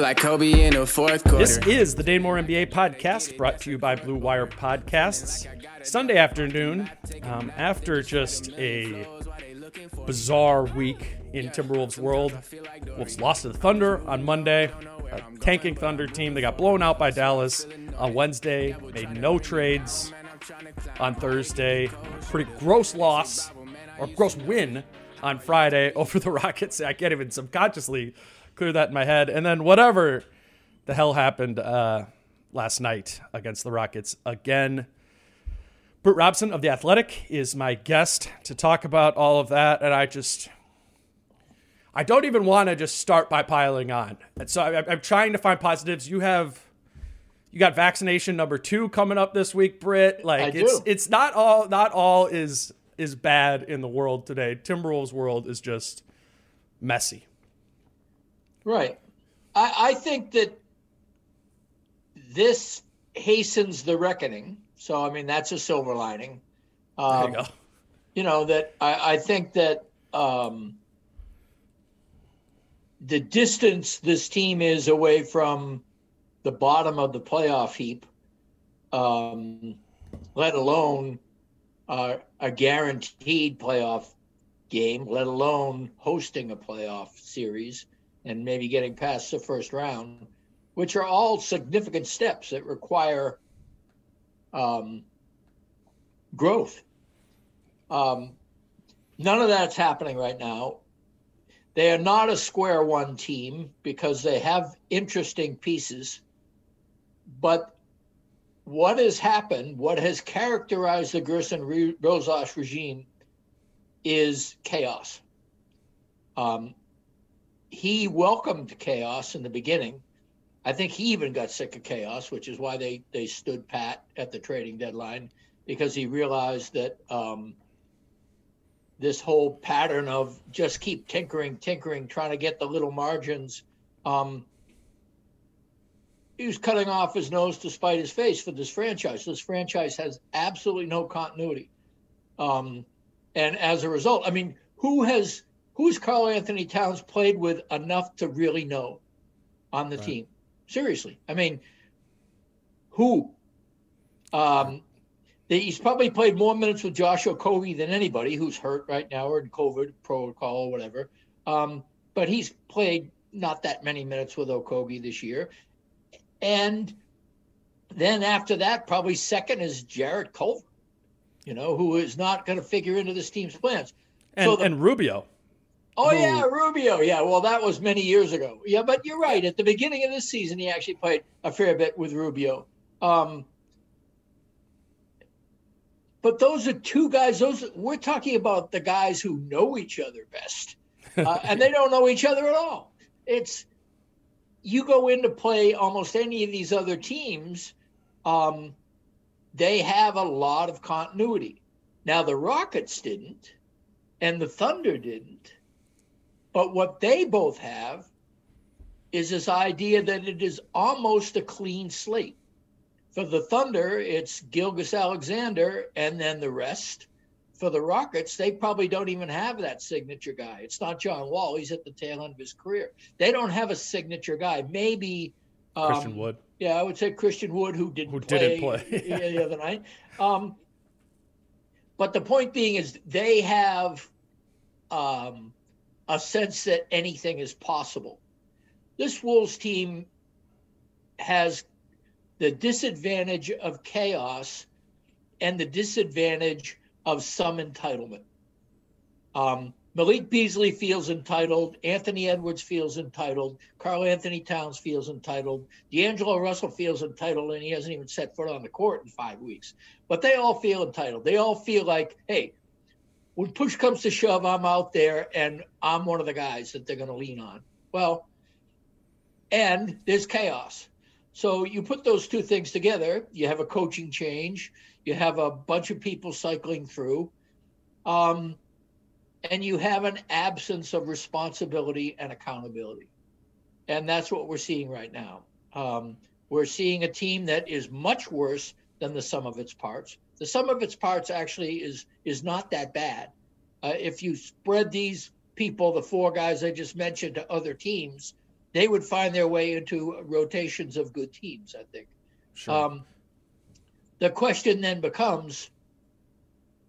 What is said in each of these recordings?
Like Kobe in the fourth quarter. This is the Dane Moore NBA podcast brought to you by Blue Wire Podcasts. Sunday afternoon, um, after just a bizarre week in Timberwolves world, Wolves lost to the Thunder on Monday. A tanking Thunder team. They got blown out by Dallas on Wednesday. Made no trades on Thursday. Pretty gross loss or gross win on Friday over the Rockets. I can't even subconsciously clear that in my head. And then whatever the hell happened uh, last night against the Rockets again. Britt Robson of The Athletic is my guest to talk about all of that. And I just, I don't even want to just start by piling on. And so I, I'm trying to find positives. You have, you got vaccination number two coming up this week, Britt. Like I it's, do. it's not all, not all is, is bad in the world today. Timberwolves world is just messy. Right. I, I think that this hastens the reckoning. So, I mean, that's a silver lining. There Um, you go. you know that I, I think that um, the distance this team is away from the bottom of the playoff heap, um, let alone uh, a guaranteed playoff game, let alone hosting a playoff series and maybe getting past the first round, which are all significant steps that require um, growth. Um, none of that's happening right now. They are not a square one team because they have interesting pieces. But what has happened, what has characterized the Gersson Rosas regime is chaos. Um, he welcomed chaos in the beginning. I think he even got sick of chaos, which is why they, they stood pat at the trading deadline because he realized that um, this whole pattern of just keep tinkering, tinkering, trying to get the little margins. Um, he was cutting off his nose to spite his face for this franchise. This franchise has absolutely no continuity. Um, and as a result, I mean, who has who's Karl-Anthony Towns played with enough to really know on the team? Seriously, I mean, who? Um, he's probably played more minutes with Josh Okogie than anybody who's hurt right now or in COVID protocol or whatever. Um, but he's played not that many minutes with Okogie this year. And then after that, probably second is Jarrett Culver, you know, who is not going to figure into this team's plans. And, So the- and Rubio. Oh yeah, Rubio. Yeah, well, that was many years ago. Yeah, but you're right. At the beginning of this season, he actually played a fair bit with Rubio. Um, but but those are two guys. Those we're talking about the guys who know each other best, uh, and they don't know each other at all. It's you go in to play almost any of these other teams, um, they have a lot of continuity. Now the Rockets didn't, and the Thunder didn't, but what they both have is this idea that it is almost a clean slate. For the Thunder, it's Gilgeous-Alexander and then the rest. For the Rockets, they probably don't even have that signature guy. It's not John Wall. He's at the tail end of his career. They don't have a signature guy. Maybe um, Christian Wood. Yeah, I would say Christian Wood, who didn't who play, didn't play. the other night. Um, but the point being is they have um, a sense that anything is possible. This Wolves team has the disadvantage of chaos and the disadvantage of some entitlement. Um, Malik Beasley feels entitled. Anthony Edwards feels entitled. Karl-Anthony Towns feels entitled. D'Angelo Russell feels entitled, and he hasn't even set foot on the court in five weeks. But they all feel entitled. They all feel like, hey, when push comes to shove, I'm out there and I'm one of the guys that they're going to lean on. Well, and there's chaos. So you put those two things together, you have a coaching change, you have a bunch of people cycling through, um, and you have an absence of responsibility and accountability. And that's what we're seeing right now. Um, we're seeing a team that is much worse than the sum of its parts. The sum of its parts actually is is not that bad. Uh, if you spread these people, the four guys I just mentioned, to other teams, they would find their way into rotations of good teams. I think. Sure. Um, the question then becomes,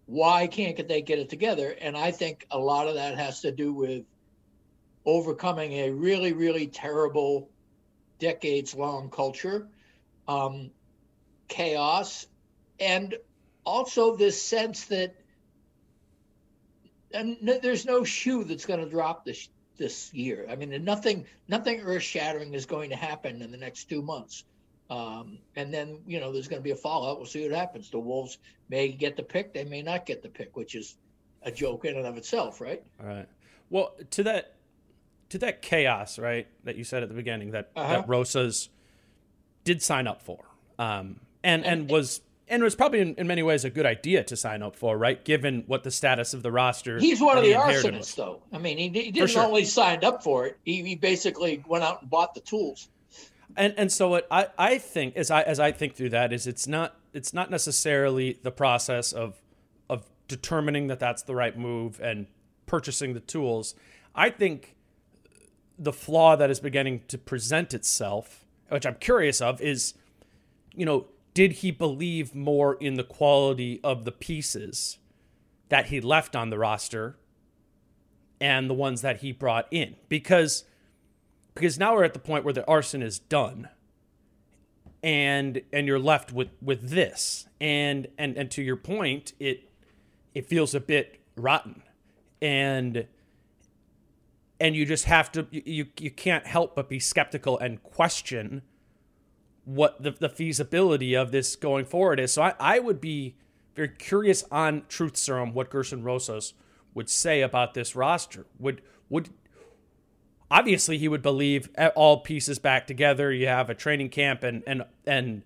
why can't they get it together? And I think a lot of that has to do with overcoming a really, really terrible, decades long culture, um, chaos, and also this sense that and there's no shoe that's going to drop this this year. I mean, nothing nothing earth shattering is going to happen in the next two months. Um, and then you know there's going to be a fallout. We'll see what happens. The Wolves may get the pick, they may not get the pick, which is a joke in and of itself, right? All right. Well, to that to that chaos, right, that you said at the beginning that uh-huh. that Rosas did sign up for, um, and, and and was and was probably in, in, many ways a good idea to sign up for, right? Given what the status of the roster. Is. He's one of the arsonists, though. I mean, he, he didn't sure. only signed up for it; he, he basically went out and bought the tools. And and so what I, I think as I as I think through that is it's not it's not necessarily the process of of determining that that's the right move and purchasing the tools. I think the flaw that is beginning to present itself, which I'm curious of, is you know did he believe more in the quality of the pieces that he left on the roster and the ones that he brought in? Because because now we're at the point where the arson is done and and you're left with with this. And and and to your point it it feels a bit rotten. And and you just have to you you can't help but be skeptical and question what the, the feasibility of this going forward is. So I, I would be very curious on Truth Serum what Gersson Rosas would say about this roster. Would would obviously he would believe all pieces back together. You have a training camp and and and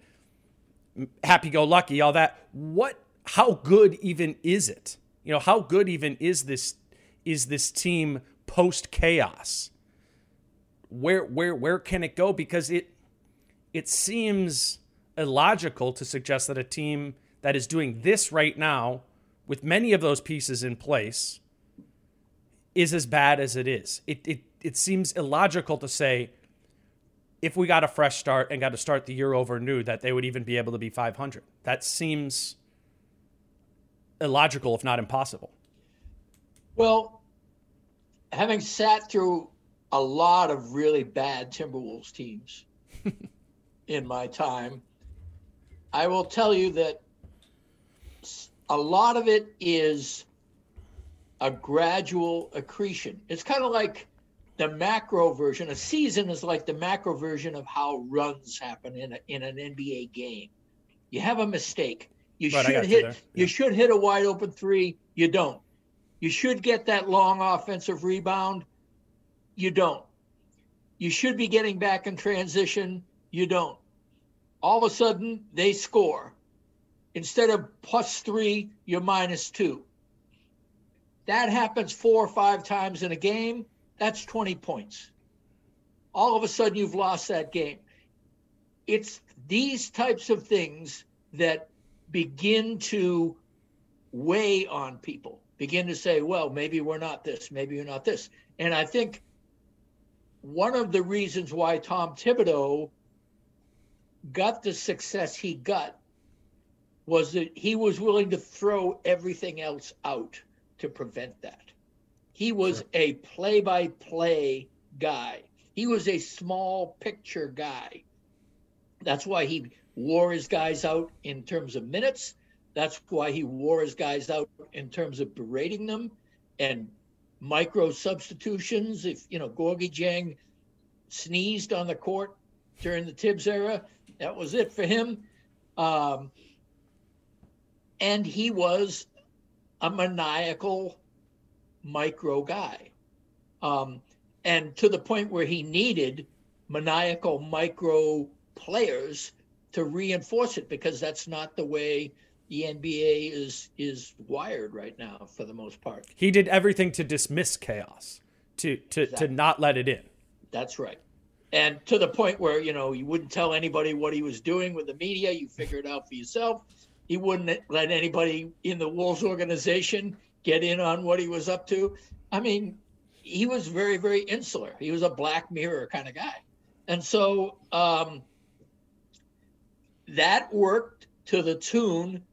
happy go lucky, all that. What how good even is it? You know, how good even is this is this team post chaos? Where where where can it go? Because it it seems illogical to suggest that a team that is doing this right now, with many of those pieces in place, is as bad as it is. It, it, it seems illogical to say if we got a fresh start and got to start the year over new that they would even be able to be 500. That seems illogical, if not impossible. Well, having sat through a lot of really bad Timberwolves teams, in my time, I will tell you that a lot of it is a gradual accretion. It's kind of like the macro version. A season is like the macro version of how runs happen in, a, in an NBA game. You have a mistake, You Right, should you hit. there. You should hit a wide open three. You don't. You should get that long offensive rebound. You don't. You should be getting back in transition. You don't. All of a sudden, they score. Instead of plus three, you're minus two. That happens four or five times in a game. That's 20 points. All of a sudden, you've lost that game. It's these types of things that begin to weigh on people, begin to say, well, maybe we're not this, maybe you're not this. And I think one of the reasons why Tom Thibodeau got the success he got was that he was willing to throw everything else out to prevent that. He was a play by play guy, he was a small picture guy. That's why he wore his guys out in terms of minutes. That's why he wore his guys out in terms of berating them and micro substitutions. If you know Gorgui Dieng sneezed on the court during the Tibbs era, that was it for him. Um, and he was a maniacal micro guy. Um, and to the point where he needed maniacal micro players to reinforce it because that's not the way the NBA is is wired right now for the most part. He did everything to dismiss chaos, to to Exactly. to not let it in. That's right. And to the point where, you know, you wouldn't tell anybody what he was doing with the media. You figure it out for yourself. He wouldn't let anybody in the Wolves organization get in on what he was up to. I mean, he was very, very insular. He was a black mirror kind of guy. And so um, that worked to the tune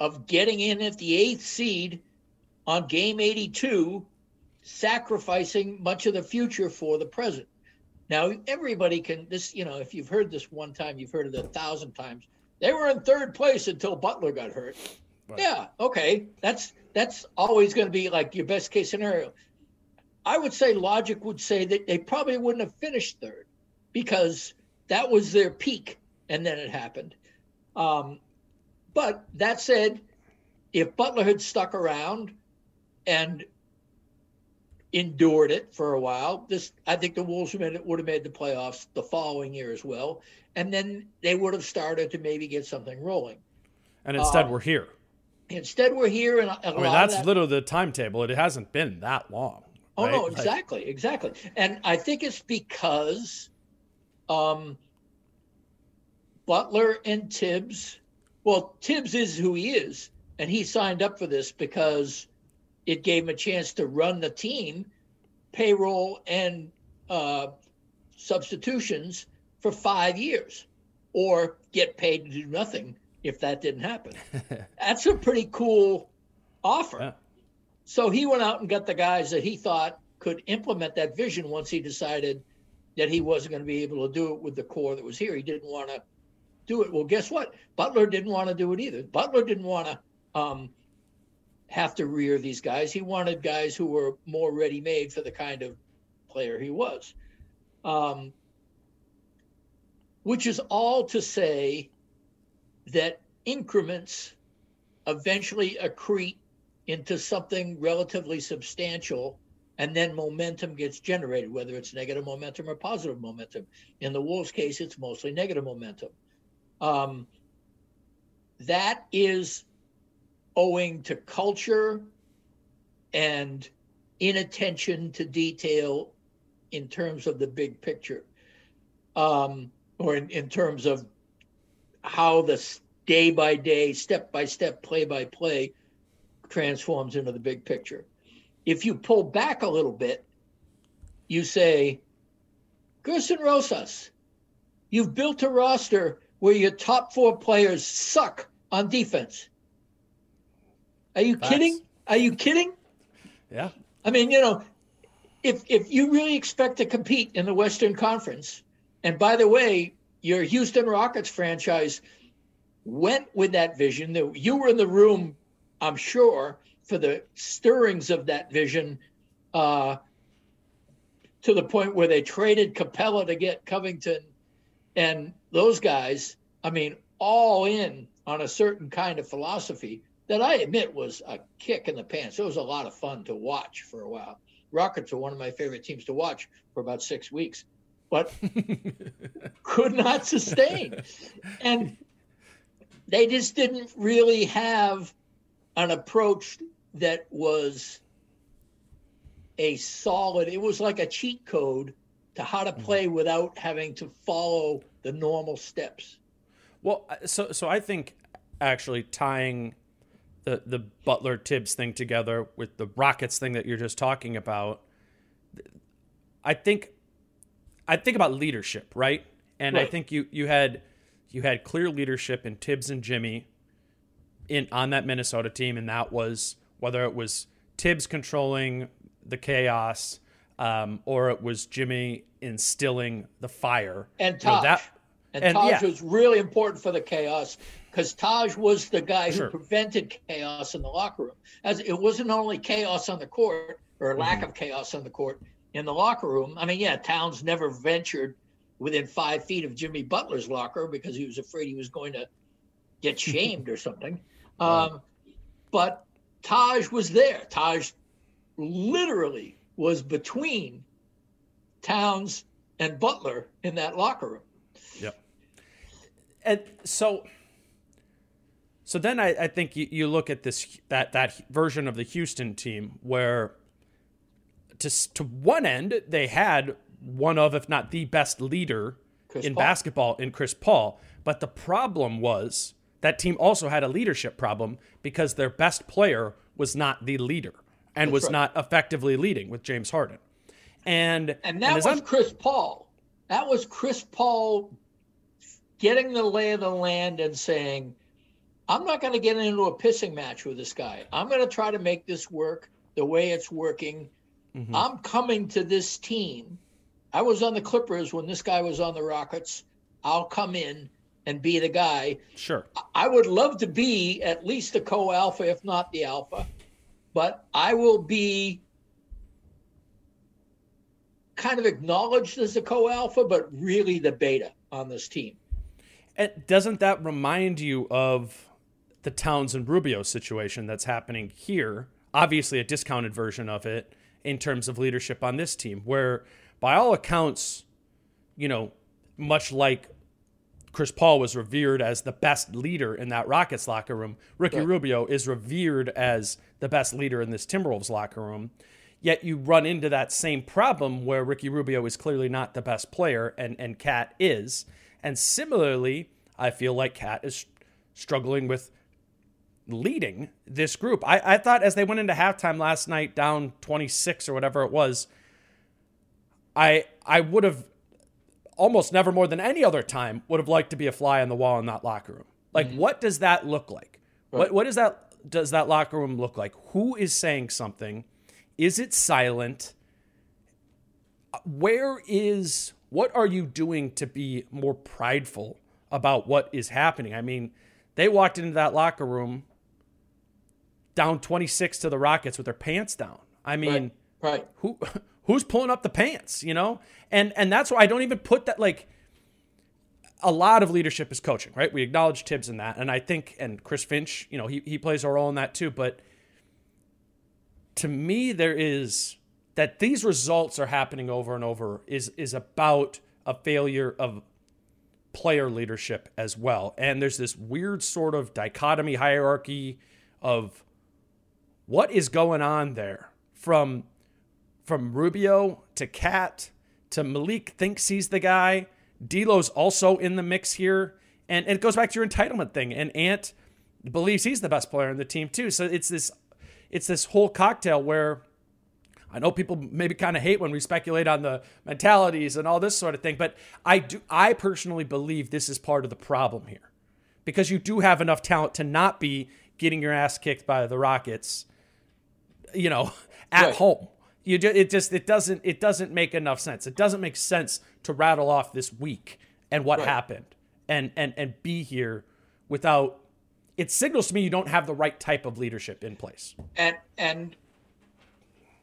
of getting in at the eighth seed on game 82 sacrificing much of the future for the present. Now, everybody can this, you know, if you've heard this one time, you've heard it a thousand times. They were in third place until Butler got hurt. Yeah, okay. That's that's always going to be like your best case scenario. I would say logic would say that they probably wouldn't have finished third because that was their peak and then it happened. Um, but that said, if Butler had stuck around and endured it for a while. This, I think, the Wolves would have made the playoffs the following year as well, and then they would have started to maybe get something rolling. And instead, Um, we're here. Instead, we're here, and a I mean, that's that- literally the timetable. It hasn't been that long. Oh right? no, Like, exactly, exactly. And I think it's because um, Butler and Tibbs. Well, Tibbs is who he is, and he signed up for this because it gave him a chance to run the team, payroll and uh, substitutions for five years, or get paid to do nothing if that didn't happen. That's a pretty cool offer. Yeah. So he went out and got the guys that he thought could implement that vision once he decided that he wasn't going to be able to do it with the core that was here. He didn't want to do it. Well, guess what? Butler didn't want to do it either. Butler didn't want to um, have to rear these guys. He wanted guys who were more ready made for the kind of player he was. Um, which is all to say that increments eventually accrete into something relatively substantial and then momentum gets generated whether it's negative momentum or positive momentum in the wolves case it's mostly negative momentum um, that is owing to culture and inattention to detail in terms of the big picture um, or in, in terms of how the day by day step by step play by play transforms into the big picture. If you pull back a little bit, you say, Gersson Rosas, you've built a roster where your top four players suck on defense. Are you Facts. kidding? Are you kidding? Yeah. I mean, you know, if if you really expect to compete in the Western Conference, and by the way, your Houston Rockets franchise went with that vision. That You were in the room, I'm sure, for the stirrings of that vision, uh, to the point where they traded Capela to get Covington, and those guys. I mean, all in on a certain kind of philosophy that I admit was a kick in the pants. It was a lot of fun to watch for a while. Rockets were one of my favorite teams to watch for about six weeks, but could not sustain. And they just didn't really have an approach that was a solid, it was like a cheat code to how to play mm-hmm. without having to follow the normal steps. Well, so so I think actually tying the the Butler Tibbs thing together with the Rockets thing that you're just talking about, I think I think about leadership, right? And right. I think you you had you had clear leadership in Tibbs and Jimmy in on that Minnesota team, and that was whether it was Tibbs controlling the chaos um, or it was Jimmy instilling the fire. And Taj. You know, that, and, and Taj yeah. was really important for the chaos because Taj was the guy who prevented chaos in the locker room. As it wasn't only chaos on the court or lack mm-hmm. of chaos on the court in the locker room. I mean, yeah, Towns never ventured within five feet of Jimmy Butler's locker because he was afraid he was going to get shamed or something. Um, but Taj was there. Taj literally was between Towns and Butler in that locker room. Yep. And so so then I, I think you, you look at this that that version of the Houston team where to to one end they had one of if not the best leader Chris in Paul. basketball in Chris Paul, but the problem was that team also had a leadership problem because their best player was not the leader and That's was right. not effectively leading with James Harden. And and that and was I'm, Chris Paul. That was Chris Paul getting the lay of the land and saying, I'm not going to get into a pissing match with this guy. I'm going to try to make this work the way it's working. Mm-hmm. I'm coming to this team. I was on the Clippers when this guy was on the Rockets. I'll come in and be the guy. Sure. I would love to be at least the co alpha, if not the alpha but I will be kind of acknowledged as a co alpha, but really the beta on this team. And doesn't that remind you of the Towns and Rubio situation that's happening here? Obviously, a discounted version of it in terms of leadership on this team, where by all accounts, you know, much like Chris Paul was revered as the best leader in that Rockets locker room. Ricky right. Rubio is revered as the best leader in this Timberwolves locker room. Yet you run into that same problem where Ricky Rubio is clearly not the best player and, and Cat is. And similarly, I feel like Cat is struggling with leading this group. I, I thought as they went into halftime last night, down 26 or whatever it was, I I would have almost never more than any other time would have liked to be a fly on the wall in that locker room. Like, mm-hmm. what does that look like? Right. What what does that does that locker room look like? Who is saying something? Is it silent? Where is what are you doing to be more prideful about what is happening? I mean, they walked into that locker room down 26 to the Rockets with their pants down. I mean, right. right. who who's pulling up the pants, you know? And and that's why I don't even put that like a lot of leadership is coaching, right? We acknowledge Tibbs in that. And I think and Chris Finch, you know, he he plays a role in that too, but to me there is that these results are happening over and over is is about a failure of player leadership as well. And there's this weird sort of dichotomy hierarchy of what is going on there from from Rubio to Cat to Malik thinks he's the guy. D'Lo's also in the mix here, and, and it goes back to your entitlement thing. And Ant believes he's the best player in the team too. So it's this it's this whole cocktail where I know people maybe kind of hate when we speculate on the mentalities and all this sort of thing, but I do I personally believe this is part of the problem here. Because you do have enough talent to not be getting your ass kicked by the Rockets, you know, at right. home. You just, it just it doesn't it doesn't make enough sense. It doesn't make sense to rattle off this week and what right. happened and and and be here without it signals to me you don't have the right type of leadership in place. And and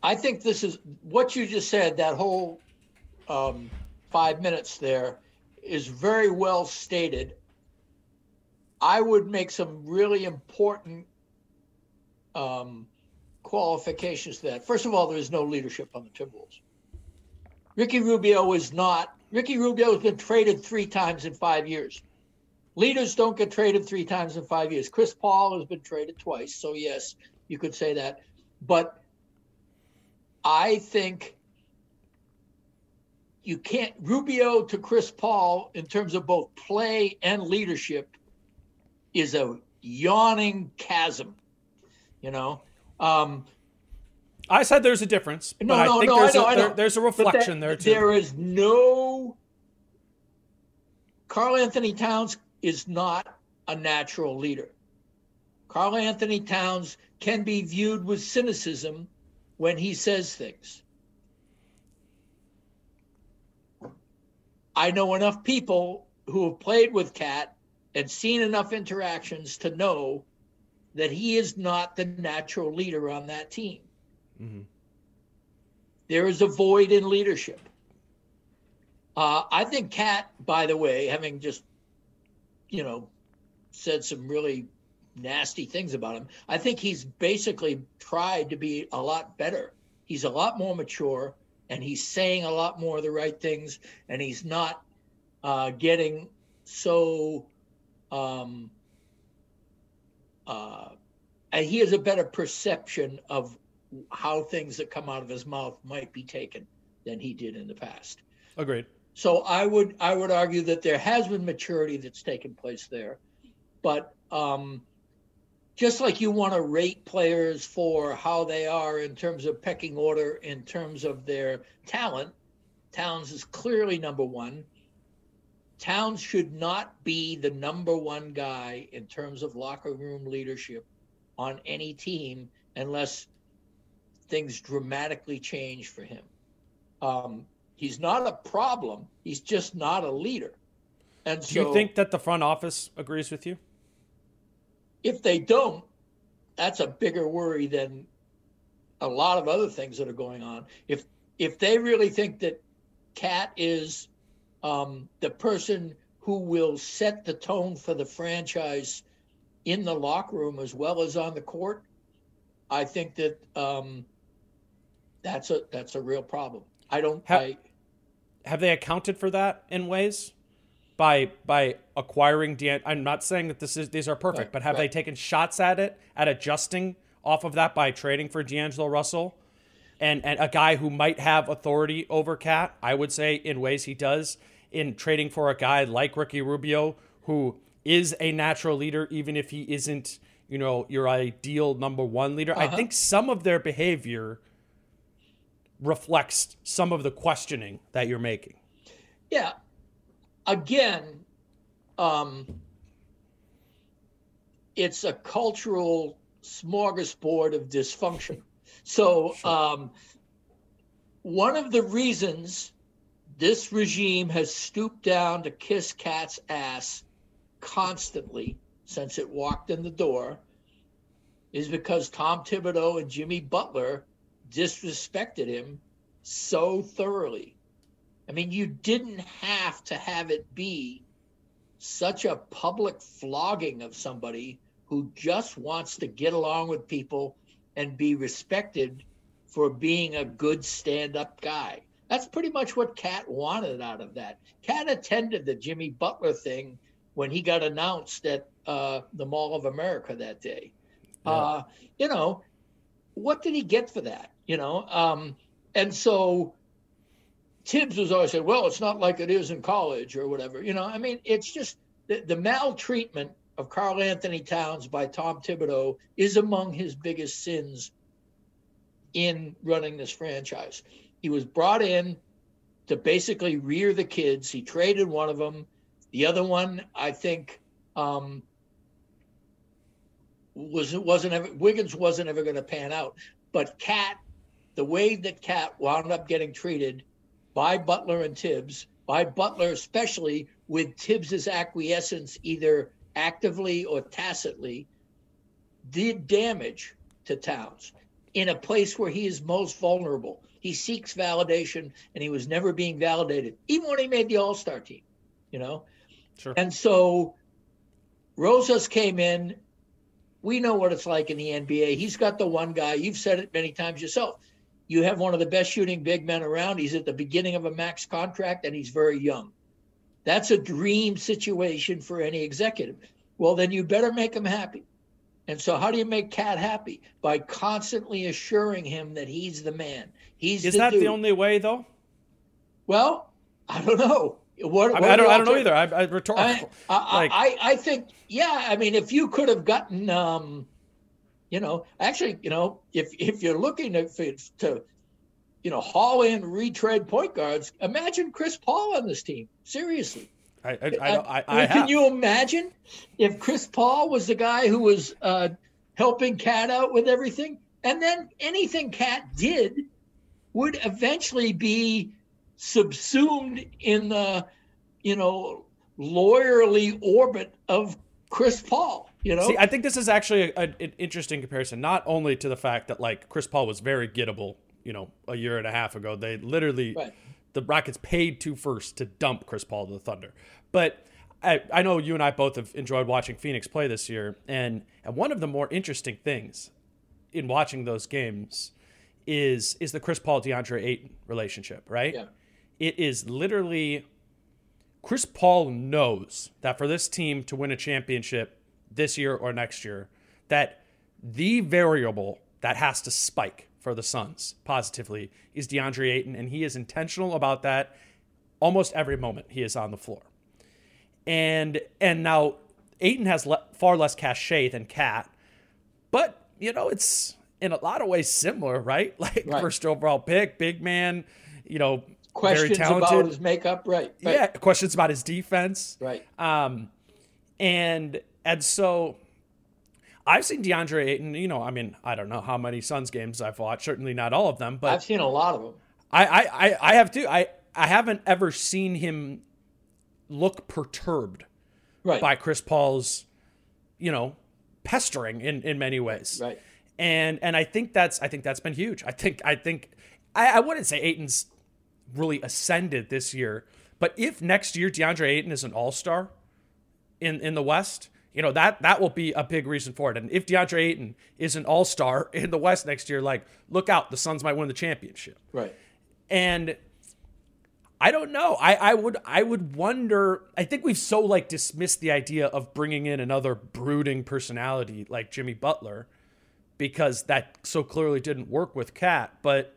I think this is what you just said. That whole um, five minutes there is very well stated. I would make some really important um, qualifications to that. First of all, there is no leadership on the Timberwolves. Ricky Rubio is not. Ricky Rubio has been traded three times in five years. Leaders don't get traded three times in five years. Chris Paul has been traded twice, so yes, you could say that. But I think you can't Rubio to Chris Paul in terms of both play and leadership is a yawning chasm. You know, um, I said there's a difference, but No, I no, think no, I there's, know, a, I know. there- there's a reflection that- there too. There is no. Karl-Anthony Towns is not a natural leader. Karl-Anthony Towns can be viewed with cynicism when he says things. I know enough people who have played with Cat and seen enough interactions to know that he is not the natural leader on that team. There is a void in leadership. Uh, I think Cat, by the way, having just, you know, said some really nasty things about him, I think he's basically tried to be a lot better. He's a lot more mature and he's saying a lot more of the right things and he's not uh, getting so um, uh, and he has a better perception of how things that come out of his mouth might be taken than he did in the past. Agreed. So I would I would argue that there has been maturity that's taken place there, but um, just like you want to rate players for how they are in terms of pecking order, in terms of their talent, Towns is clearly number one. Towns should not be the number one guy in terms of locker room leadership on any team unless things dramatically change for him. Um, he's not a problem. He's just not a leader. And Do so you think that the front office agrees with you? if they don't, that's a bigger worry than a lot of other things that are going on. If if they really think that Cat is um, the person who will set the tone for the franchise in the locker room as well as on the court, I think that um, that's a that's a real problem. I don't. Ha- I, Have they accounted for that in ways by by acquiring Dan? I'm not saying that this is these are perfect, Right, but have they taken shots at it at adjusting off of that by trading for D'Angelo Russell? And, and a guy who might have authority over Cat, I would say in ways he does, in trading for a guy like Ricky Rubio, who is a natural leader, even if he isn't, you know, your ideal number one leader. I Uh-huh. think some of their behavior reflects some of the questioning that you're making. Yeah. Again, um, it's a cultural smorgasbord of dysfunction. So, um, one of the reasons this regime has stooped down to kiss Cat's ass constantly since it walked in the door is because Tom Thibodeau and Jimmy Butler disrespected him so thoroughly. I mean, you didn't have to have it be such a public flogging of somebody who just wants to get along with people and be respected for being a good stand up guy. That's pretty much what Cat wanted out of that. Cat attended the Jimmy Butler thing when he got announced at uh, the Mall of America that day. Uh, you know, what did he get for that? You know, um, and so Tibbs was always saying, "Well, it's not like it is in college or whatever." You know, I mean, it's just the, the maltreatment of Karl-Anthony Towns by Tom Thibodeau is among his biggest sins in running this franchise. He was brought in to basically rear the kids. He traded one of them. The other one, I think, um, was wasn't ever Wiggins wasn't ever going to pan out. But Cat, the way that Cat wound up getting treated by Butler and Tibbs, by Butler especially with Tibbs's acquiescence, either actively or tacitly, did damage to Towns in a place where he is most vulnerable. He seeks validation, and he was never being validated, even when he made the All Star team. You know, Sure. and so Rosas came in. We know what it's like in the NBA. He's got the one guy. You've said it many times yourself. You have one of the best shooting big men around. He's at the beginning of a max contract and he's very young. That's a dream situation for any executive. Well, then you better make him happy. And so, how do you make KAT happy? By constantly assuring him that he's the man. He's is the that dude. the only way though? Well, I don't know. What, I, what I don't. I don't know either. I, I rhetorical. I, I, like, I, I think, yeah. I mean, if you could have gotten, um, you know, actually, you know, if if you're looking to, to you know, haul in retread point guards, imagine Chris Paul on this team. Seriously. I, I, I, I, mean, can you imagine if Chris Paul was the guy who was uh, helping KAT out with everything, and then anything KAT did would eventually be subsumed in the, you know, lawyerly orbit of Chris Paul. You know, See, I think this is actually a, a, an interesting comparison, not only to the fact that like Chris Paul was very gettable, you know, a year and a half ago. They literally, Right. the Rockets paid two first to dump Chris Paul to the Thunder. But I, I know you and I both have enjoyed watching Phoenix play this year, and and one of the more interesting things in watching those games is is the Chris Paul DeAndre Ayton relationship, right? Yeah. It is literally Chris Paul knows that for this team to win a championship this year or next year, that the variable that has to spike for the Suns positively is DeAndre Ayton, and he is intentional about that almost every moment he is on the floor. And and now Ayton has le- far less cachet than Cat, but you know it's in a lot of ways similar, right? Like Right. first overall pick, big man, you know, questions very about talented. his makeup, right? right Yeah, questions about his defense. right. Um, and and so I've seen DeAndre Ayton. You know, I mean, I don't know how many Suns games I've watched. Certainly not all of them, but I've seen a lot of them. I, I, I, I have too. I, I haven't ever seen him look perturbed Right. by Chris Paul's, you know, pestering in, in many ways. Right. And and I think that's I think that's been huge. I think I think I, I wouldn't say Ayton's really ascended this year, but if next year DeAndre Ayton is an all star in, in the West, you know, that that will be a big reason for it. And if DeAndre Ayton is an all star in the West next year, like look out, the Suns might win the championship. Right. And I don't know. I, I would I would wonder. I think we've so like dismissed the idea of bringing in another brooding personality like Jimmy Butler because that so clearly didn't work with Cat. But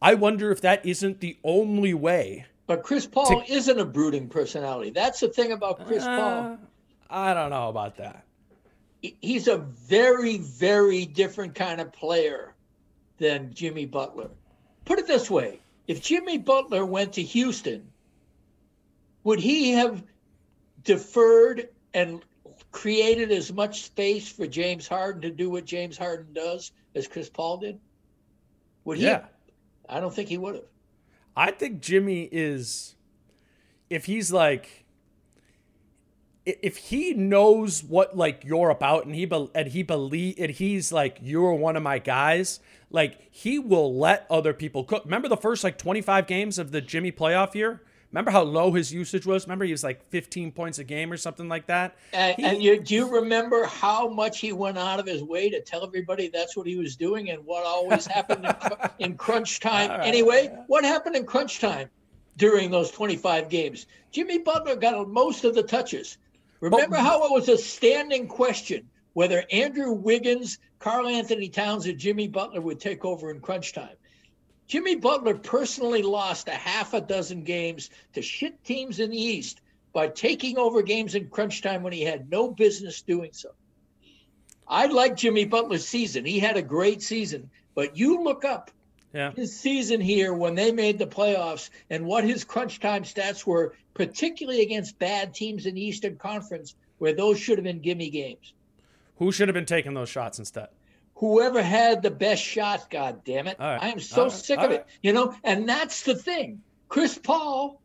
I wonder if that isn't the only way. But Chris Paul isn't a brooding personality. That's the thing about Chris Uh, Paul. I don't know about that. He's a very, very different kind of player than Jimmy Butler. Put it this way if Jimmy Butler went to Houston, would he have deferred and created as much space for James Harden to do what James Harden does as Chris Paul did? Would he? Yeah. I don't think he would have. I think Jimmy is, if he's like, if he knows what like you're about and he be, and he believe and he's like you're one of my guys, like he will let other people cook. Remember the first like 25 games of the Jimmy playoff year? Remember how low his usage was? Remember he was like 15 points a game or something like that. And, He- and you, do you remember how much he went out of his way to tell everybody that's what he was doing and what always happened in, cr- in crunch time? Anyway, what happened in crunch time during those 25 games? Jimmy Butler got most of the touches. Remember oh, how it was a standing question whether Andrew Wiggins, Karl-Anthony Towns, or Jimmy Butler would take over in crunch time? Jimmy Butler personally lost a half a dozen games to shit teams in the East by taking over games in crunch time when he had no business doing so. I like Jimmy Butler's season. He had a great season, but you look up Yeah. his season here when they made the playoffs and what his crunch time stats were, particularly against bad teams in the Eastern Conference, where those should have been gimme games. Who should have been taking those shots instead? whoever had the best shot, god damn it. Right. I am so right. sick All of it. You know, and that's the thing. Chris Paul,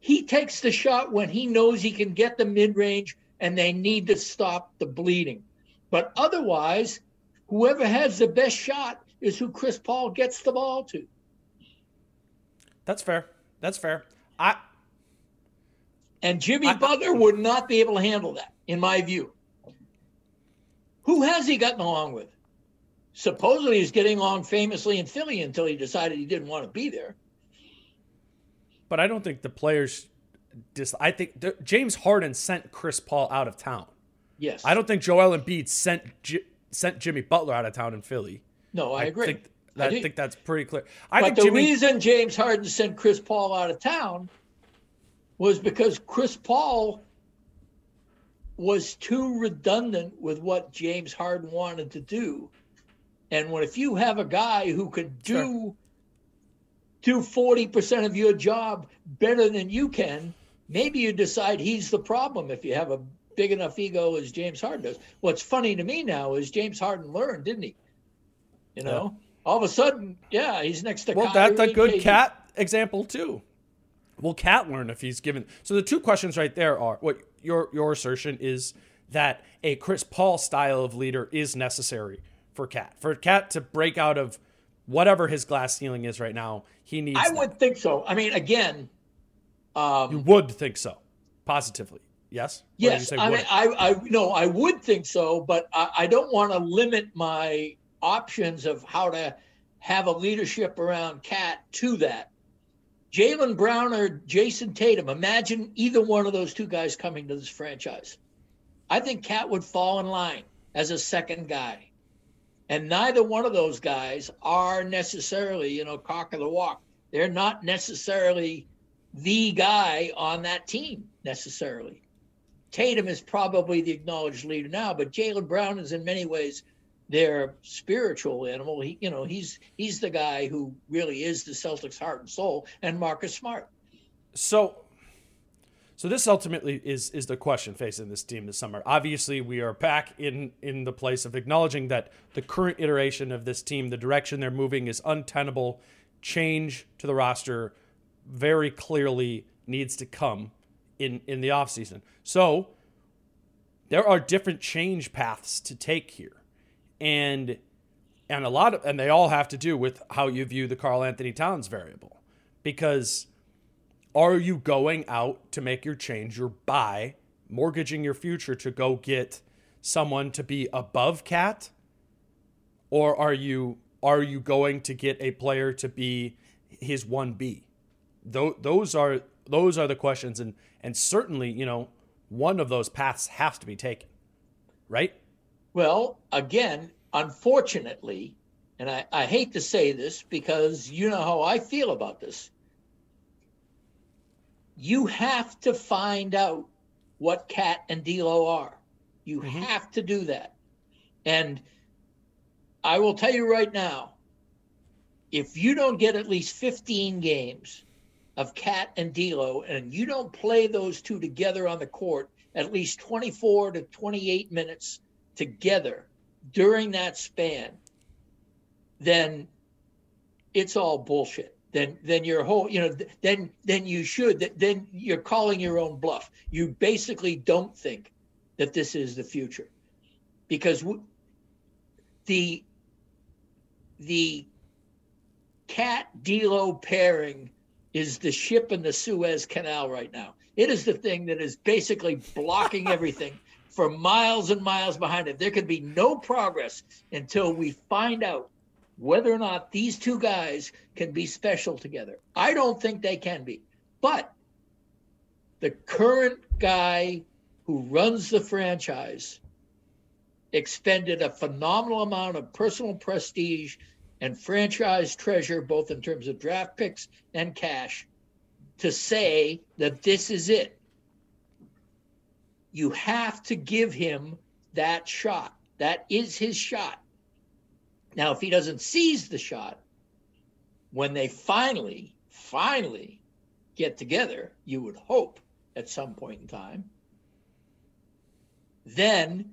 he takes the shot when he knows he can get the mid range and they need to stop the bleeding. But otherwise, whoever has the best shot is who Chris Paul gets the ball to. That's fair. That's fair. I And Jimmy I, Butler would not be able to handle that, in my view. Who has he gotten along with? Supposedly he's getting along famously in Philly until he decided he didn't want to be there. But I don't think the players dis- I think the, James Harden sent Chris Paul out of town. Yes. I don't think Joel Embiid sent J- sent Jimmy Butler out of town in Philly. No, I, I agree. Think, I, I think that's pretty clear. I but think the Jimmy... reason James Harden sent Chris Paul out of town was because Chris Paul was too redundant with what James Harden wanted to do. And when if you have a guy who could do sure. do 40% of your job better than you can, maybe you decide he's the problem if you have a big enough ego as James Harden does. What's funny to me now is James Harden learned, didn't he? You know, yeah. all of a sudden, yeah, he's next to. Well, Kyrie, that's a good cat example too. Will Cat learn if he's given? So the two questions right there are: what your your assertion is that a Chris Paul style of leader is necessary for Cat for Cat to break out of whatever his glass ceiling is right now. He needs. I that. would think so. I mean, again, um, you would think so, positively. Yes. Yes. I mean, I, I no, I would think so, but I, I don't want to limit my options of how to have a leadership around Cat to that. Jaylen Brown or Jayson Tatum, imagine either one of those two guys coming to this franchise. I think Cat would fall in line as a second guy. And neither one of those guys are necessarily, you know, cock of the walk. They're not necessarily the guy on that team necessarily. Tatum is probably the acknowledged leader now, but Jaylen Brown is in many ways their spiritual animal. He, you know, he's he's the guy who really is the Celtics' heart and soul, and Marcus Smart. So, so this ultimately is is the question facing this team this summer. Obviously, we are back in in the place of acknowledging that the current iteration of this team, the direction they're moving, is untenable. Change to the roster very clearly needs to come in in the offseason. So there are different change paths to take here and and a lot of and they all have to do with how you view the Karl-Anthony Towns variable. Because are you going out to make your change? Your buy mortgaging your future to go get someone to be above cat? Or are you are you going to get a player to be his 1B those are those are the questions. And and certainly you know one of those paths has to be taken right well, again, unfortunately, and I, I hate to say this because you know how I feel about this. You have to find out what Cat and D'Lo are. You mm-hmm. have to do that. And I will tell you right now, if you don't get at least 15 games of Cat and D'Lo, and you don't play those two together on the court at least 24 to 28 minutes together during that span, then it's all bullshit. Then then your whole you know then then you should then you're calling your own bluff. You basically don't think that this is the future because the the cat D'Lo pairing is the ship in the Suez Canal right now. It is the thing that is basically blocking everything for miles and miles behind it. There could be no progress until we find out whether or not these two guys can be special together. I don't think they can be. But the current guy who runs the franchise expended a phenomenal amount of personal prestige and franchise treasure, both in terms of draft picks and cash, to say that this is it you have to give him that shot. That is his shot. Now, if he doesn't seize the shot, when they finally, finally get together, you would hope at some point in time, then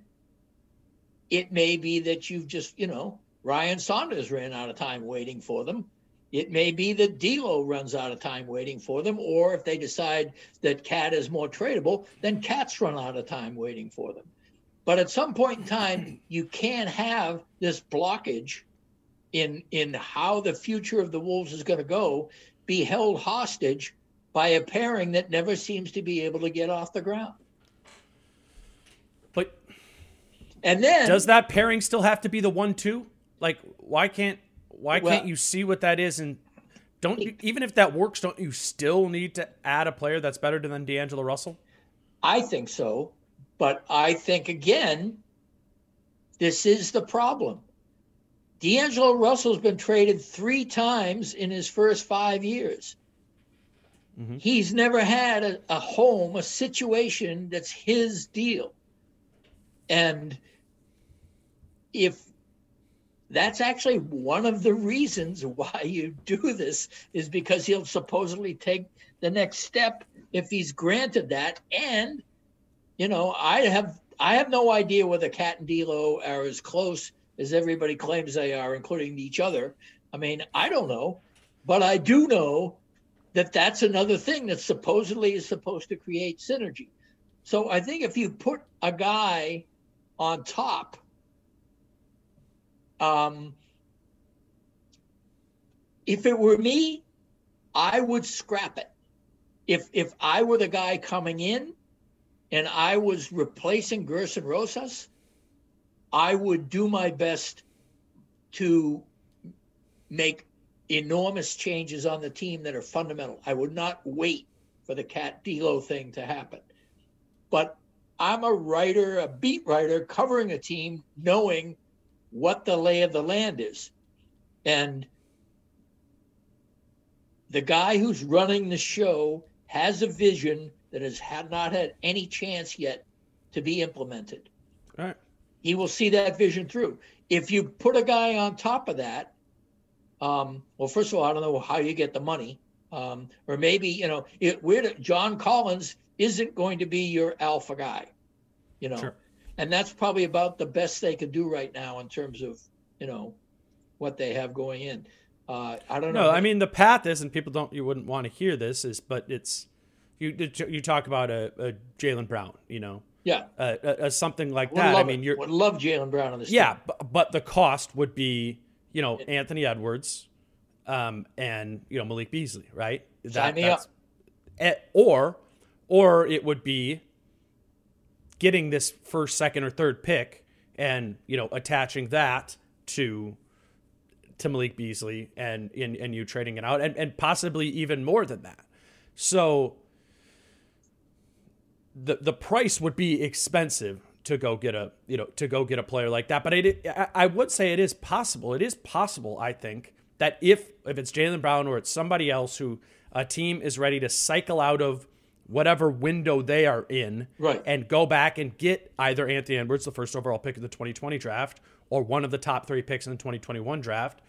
it may be that you've just, you know, Ryan Saunders ran out of time waiting for them. It may be that D'Lo runs out of time waiting for them, or if they decide that Cat is more tradable, then Cat's run out of time waiting for them. But at some point in time, you can't have this blockage in in how the future of the Wolves is going to go be held hostage by a pairing that never seems to be able to get off the ground. But And then does that pairing still have to be the one two? Like why can't why Well- can't you see what that is and don't you, even if that works, don't you still need to add a player that's better than D'Angelo Russell? I think so, but I think again, this is the problem. D'Angelo Russell's been traded three times in his first five years. Mm-hmm. He's never had a, a home, a situation that's his deal. And if that's actually one of the reasons why you do this is because he'll supposedly take the next step if he's granted that. And you know i have i have no idea whether cat and D'Lo are as close as everybody claims they are including each other. I mean i don't know but i do know that that's another thing that supposedly is supposed to create synergy. So i think if you put a guy on top um, if it were me, I would scrap it. If if I were the guy coming in and I was replacing Gersson Rosas, I would do my best to make enormous changes on the team that are fundamental. I would not wait for the Cat D'Lo thing to happen. But I'm a writer, a beat writer, covering a team, knowing what the lay of the land is. And the guy who's running the show has a vision that has had not had any chance yet to be implemented. All right. He will see that vision through. If you put a guy on top of that, um, well, first of all, I don't know how you get the money, um, or maybe you know, it, we're, John Collins isn't going to be your alpha guy, you know, Sure. And that's probably about the best they could do right now in terms of you know what they have going in. Uh, I don't know. No, I mean the path is, and people don't. You wouldn't want to hear this, is but it's you. You talk about a, a Jaylen Brown, you know, yeah, uh, uh, something like that. I mean, you're would love Jaylen Brown on this. yeah, team. but, but the cost would be, you know, Anthony Edwards, um, and you know Malik Beasley, right? Sign me that's- eh, or, or it would be getting this first, second, or third pick, and you know attaching that to to Malik Beasley and and, and you trading it out, and, and possibly even more than that. So the the price would be expensive to go get a you know to go get a player like that. But it, I, I would say it is possible. It is possible. I think that if if it's Jaylen Brown or it's somebody else who a team is ready to cycle out of whatever window they are in Right. and go back and get either Anthony Edwards, the first overall pick of the 2020 draft, or one of the top three picks in the 2021 draft,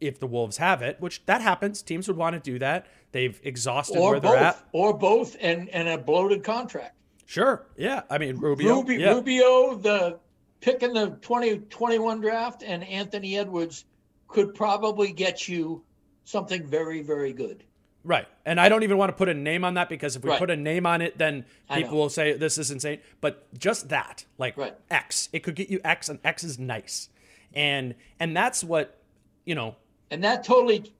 if the Wolves have it, which that happens. Teams would want to do that. They've exhausted or where both, they're at. or both, and and a bloated contract. Sure. Yeah. I mean, Rubio. Rubi- yeah. Rubio, the pick in the 2021 draft, and Anthony Edwards could probably get you something very, very good. Right. And I don't even want to put a name on that because if we Right. put a name on it, then people will say this is insane. But just that, like Right. X, it could get you X, and X is nice. And and that's what, you know, And that totally,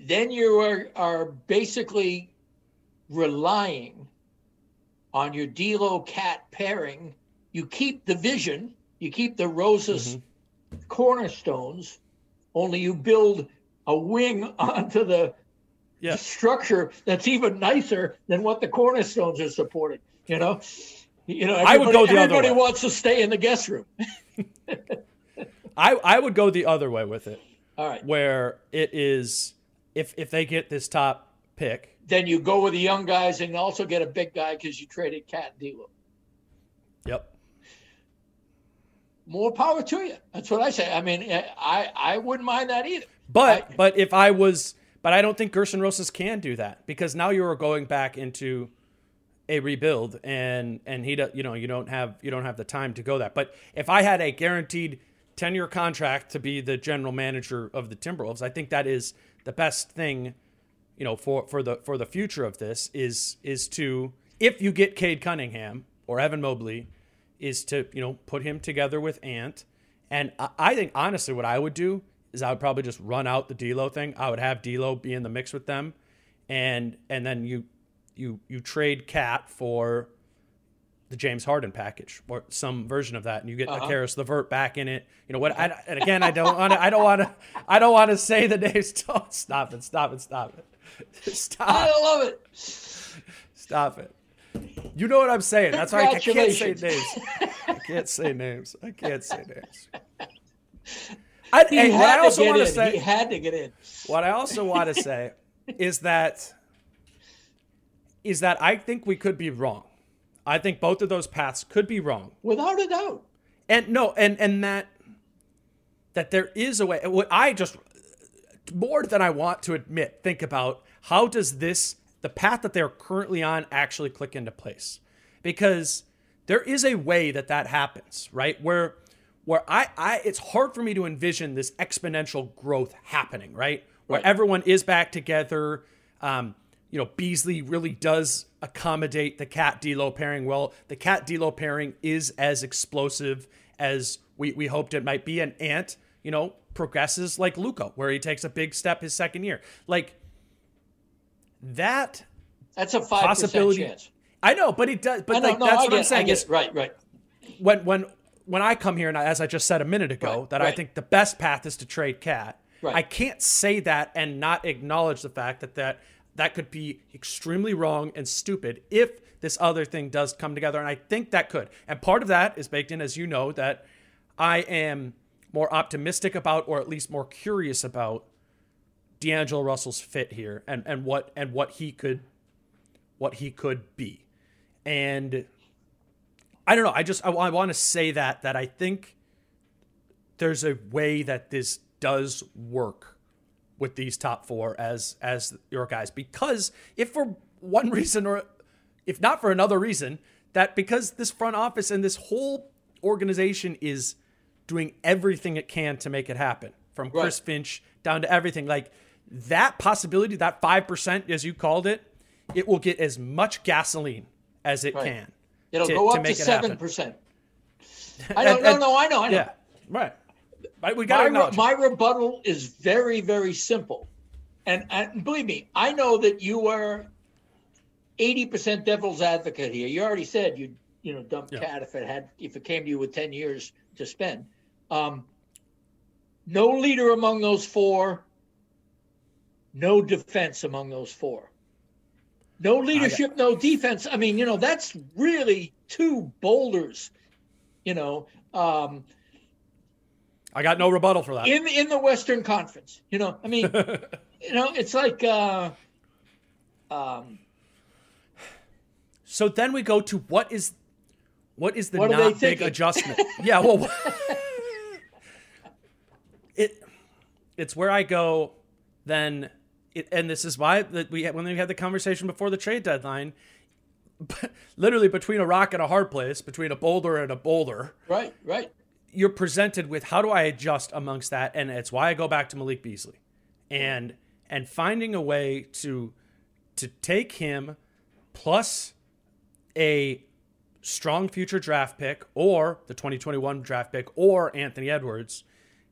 then you are, are basically relying on your D'Lo Cat pairing. You keep the vision, you keep the Rosas mm-hmm. cornerstones, only you build a wing onto the yeah. structure that's even nicer than what the cornerstones are supporting. You know, you know. I would everybody- go the other Everybody wants to stay in the guest room. I I would go the other way with it, All right, where it is if if they get this top pick, then you go with the young guys and also get a big guy because you traded Cat D'Lo. yep. More power to you. That's what I say. I mean, eh, I I wouldn't mind that either. But I- but if I was but I don't think Gersson Rosas can do that because now you are going back into a rebuild and and he you know you don't have you don't have the time to go that. But if I had a guaranteed 10 year contract to be the general manager of the Timberwolves, I think that is the best thing you know for for the for the future of this is is to if you get Cade Cunningham or Evan Mobley is to you know put him together with Ant and I, I think honestly what I would do is I would probably just run out the D'Lo thing I would have D'Lo be in the mix with them and and then you you you trade Cat for the James Harden package or some version of that, and you get uh-huh. Caris LeVert back in it. You know what? I, and again, I don't want to. I don't want to. I don't want to say the names. Don't stop it! Stop it! Stop it! Stop! I love it. Stop it! You know what I'm saying? That's why I can't say names. I can't say names. I can't say names. I, he and I also want to say he had to get in. What I also want to say is that is that I think we could be wrong. I think both of those paths could be wrong. Without a doubt. And no, and and that that there is a way what I just more than I want to admit, think about how does this the path that they're currently on actually click into place? Because there is a way that that happens, right? Where where I, I it's hard for me to envision this exponential growth happening, right? Where right. everyone is back together. Um, you know, Beasley really does accommodate the Cat D'Lo pairing well. The Cat D'Lo pairing is as explosive as we, we hoped it might be. And Ant, you know, progresses like Luka, where he takes a big step his second year. Like that. That's a five possibility. chance. I know, but it does. But like, no, that's I what get, I'm saying. Is, right, right. When when when I come here and as I just said a minute ago, right, that right. I think the best path is to trade Cat. Right. I can't say that and not acknowledge the fact that that that could be extremely wrong and stupid if this other thing does come together. And I think that could. And part of that is baked in, as you know, that I am more optimistic about, or at least more curious about, D'Angelo Russell's fit here and, and what and what he could what he could be. And I don't know. I just I, I want to say that that I think there's a way that this does work with these top four as as your guys because if for one reason or if not for another reason that because this front office and this whole organization is doing everything it can to make it happen from right. Chris Finch down to everything like that possibility that 5% as you called it it will get as much gasoline as it right. can it'll to, go up to, to 7% I don't know no I know I know yeah right we got my, my rebuttal is very, very simple. And, and believe me, I know that you are 80% devil's advocate here. You already said you'd, you know, dump yeah. KAT if it had, if it came to you with 10 years to spend. Um, no leader among those four, no defense among those four. No leadership, no defense. I mean, you know, that's really two boulders, you know. Um, I got no rebuttal for that. In in the Western Conference, you know, I mean, you know, it's like. Uh, um, so then we go to what is, what is the what not big adjustment? yeah, well, it, it's where I go. Then, it, and this is why that we when we had the conversation before the trade deadline, literally between a rock and a hard place, between a boulder and a boulder. Right, right you're presented with how do I adjust amongst that, and it's why I go back to Malik Beasley, and and finding a way to to take him plus a strong future draft pick or the 2021 draft pick or Anthony Edwards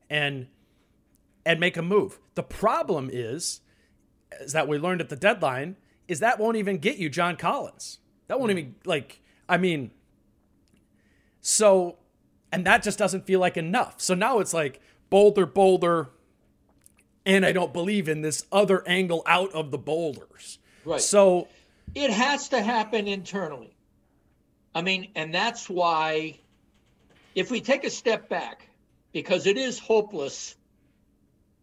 and and make a move. The problem is is that we learned at the deadline is that won't even get you John Collins. That won't hmm. even like I mean so and that just doesn't feel like enough. So now it's like boulder, boulder, and I don't believe in this other angle out of the boulders. Right. So it has to happen internally. I mean, and that's why if we take a step back, because it is hopeless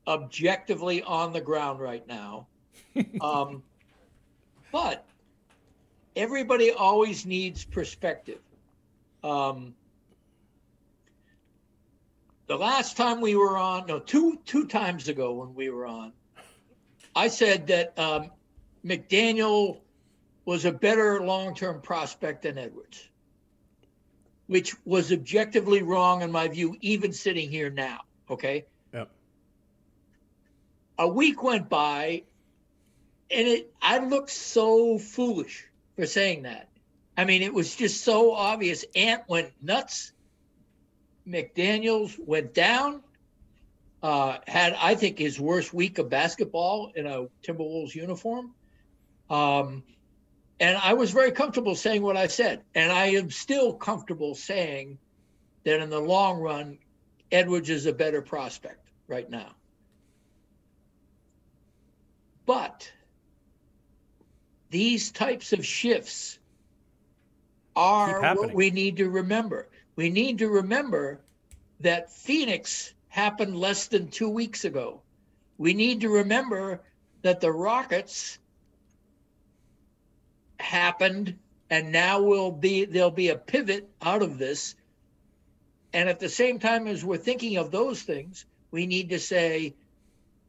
objectively on the ground right now. Um, but everybody always needs perspective. Um, the last time we were on, no, two two times ago when we were on, I said that um, McDaniel was a better long-term prospect than Edwards, which was objectively wrong in my view, even sitting here now. Okay. Yep. A week went by, and it I looked so foolish for saying that. I mean, it was just so obvious. Ant went nuts McDaniels went down, uh, had, I think, his worst week of basketball in a Timberwolves uniform. Um, and I was very comfortable saying what I said. And I am still comfortable saying that in the long run, Edwards is a better prospect right now. But these types of shifts are what we need to remember. We need to remember that Phoenix happened less than two weeks ago. We need to remember that the Rockets happened and now will be there'll be a pivot out of this and at the same time as we're thinking of those things we need to say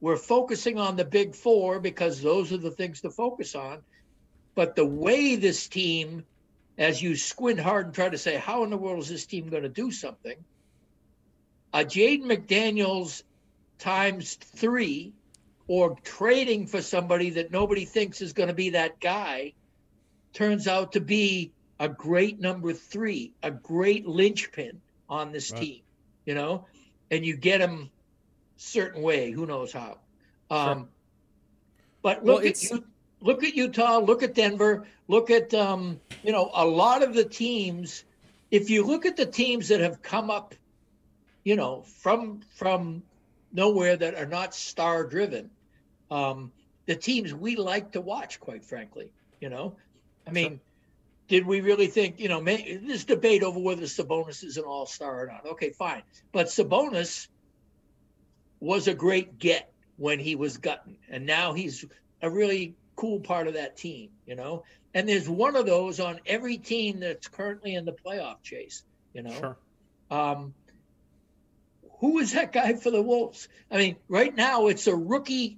we're focusing on the big four because those are the things to focus on but the way this team as you squint hard and try to say how in the world is this team going to do something a Jaden McDaniels times three or trading for somebody that nobody thinks is going to be that guy turns out to be a great number three, a great linchpin on this right. team, you know, and you get him certain way, who knows how. Um, sure. But look well, at you, look at Utah, look at Denver, look at um, you know a lot of the teams. If you look at the teams that have come up, you know, from from nowhere that are not star driven, um, the teams we like to watch, quite frankly, you know, I mean, did we really think, you know, may, this debate over whether Sabonis is an all star or not? Okay, fine. But Sabonis was a great get when he was gutting, and now he's a really cool part of that team, you know? And there's one of those on every team that's currently in the playoff chase, you know? Sure. Um, who is that guy for the Wolves? I mean, right now it's a rookie,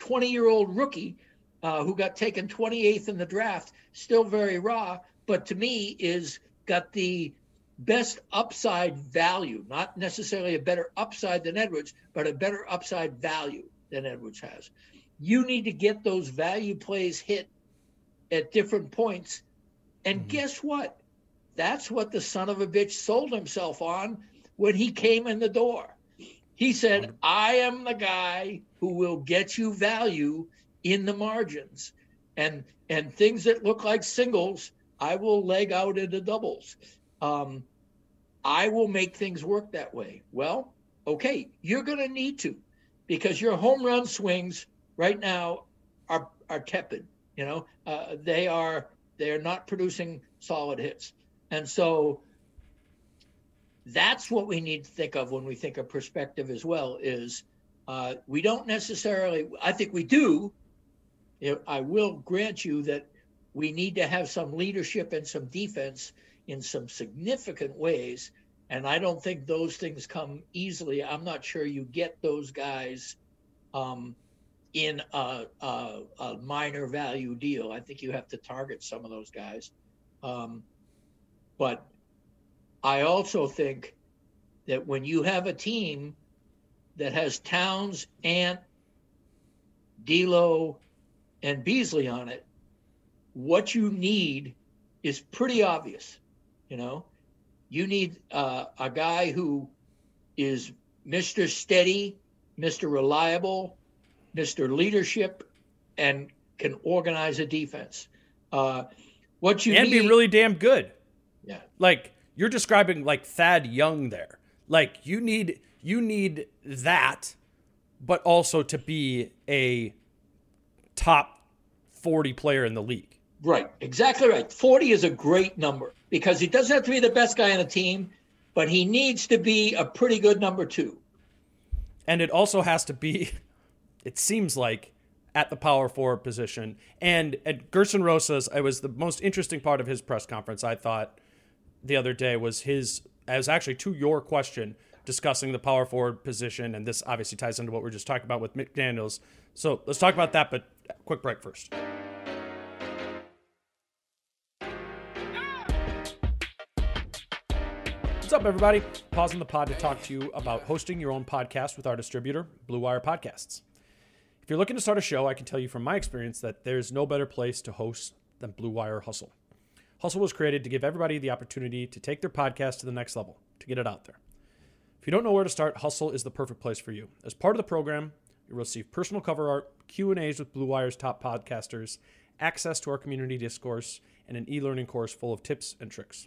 20 year old rookie uh, who got taken 28th in the draft, still very raw, but to me is got the best upside value, not necessarily a better upside than Edwards, but a better upside value than Edwards has. You need to get those value plays hit at different points. And mm-hmm. guess what? That's what the son of a bitch sold himself on when he came in the door. He said, I am the guy who will get you value in the margins and and things that look like singles i will leg out into doubles um, i will make things work that way well okay you're going to need to because your home run swings right now are are tepid you know uh, they are they are not producing solid hits and so that's what we need to think of when we think of perspective as well is uh, we don't necessarily i think we do I will grant you that we need to have some leadership and some defense in some significant ways. And I don't think those things come easily. I'm not sure you get those guys um, in a, a, a, minor value deal. I think you have to target some of those guys. Um, but I also think that when you have a team that has Towns, Ant, D'Lo, and Beasley on it, what you need is pretty obvious. You know, you need uh, a guy who is Mr. Steady, Mr. Reliable, Mr. Leadership, and can organize a defense. Uh, what you and need, be really damn good. Yeah, like you're describing like Thad Young there. Like you need you need that, but also to be a top 40 player in the league. Right, exactly right. 40 is a great number because he doesn't have to be the best guy on the team, but he needs to be a pretty good number two. And it also has to be, it seems like, at the power forward position. And at Gersson Rosas, it was the most interesting part of his press conference, I thought, the other day was his, as actually to your question, discussing the power forward position. And this obviously ties into what we are just talking about with McDaniels. So let's talk about that, but quick break first. What's up, everybody? Pausing the pod to talk to you about hosting your own podcast with our distributor, Blue Wire Podcasts. If you're looking to start a show, I can tell you from my experience that there's no better place to host than Blue Wire Hustle. Hustle was created to give everybody the opportunity to take their podcast to the next level, to get it out there. If you don't know where to start, Hustle is the perfect place for you. As part of the program, You'll receive personal cover art, Q&As with Blue Wire's top podcasters, access to our community discourse, and an e learning course full of tips and tricks.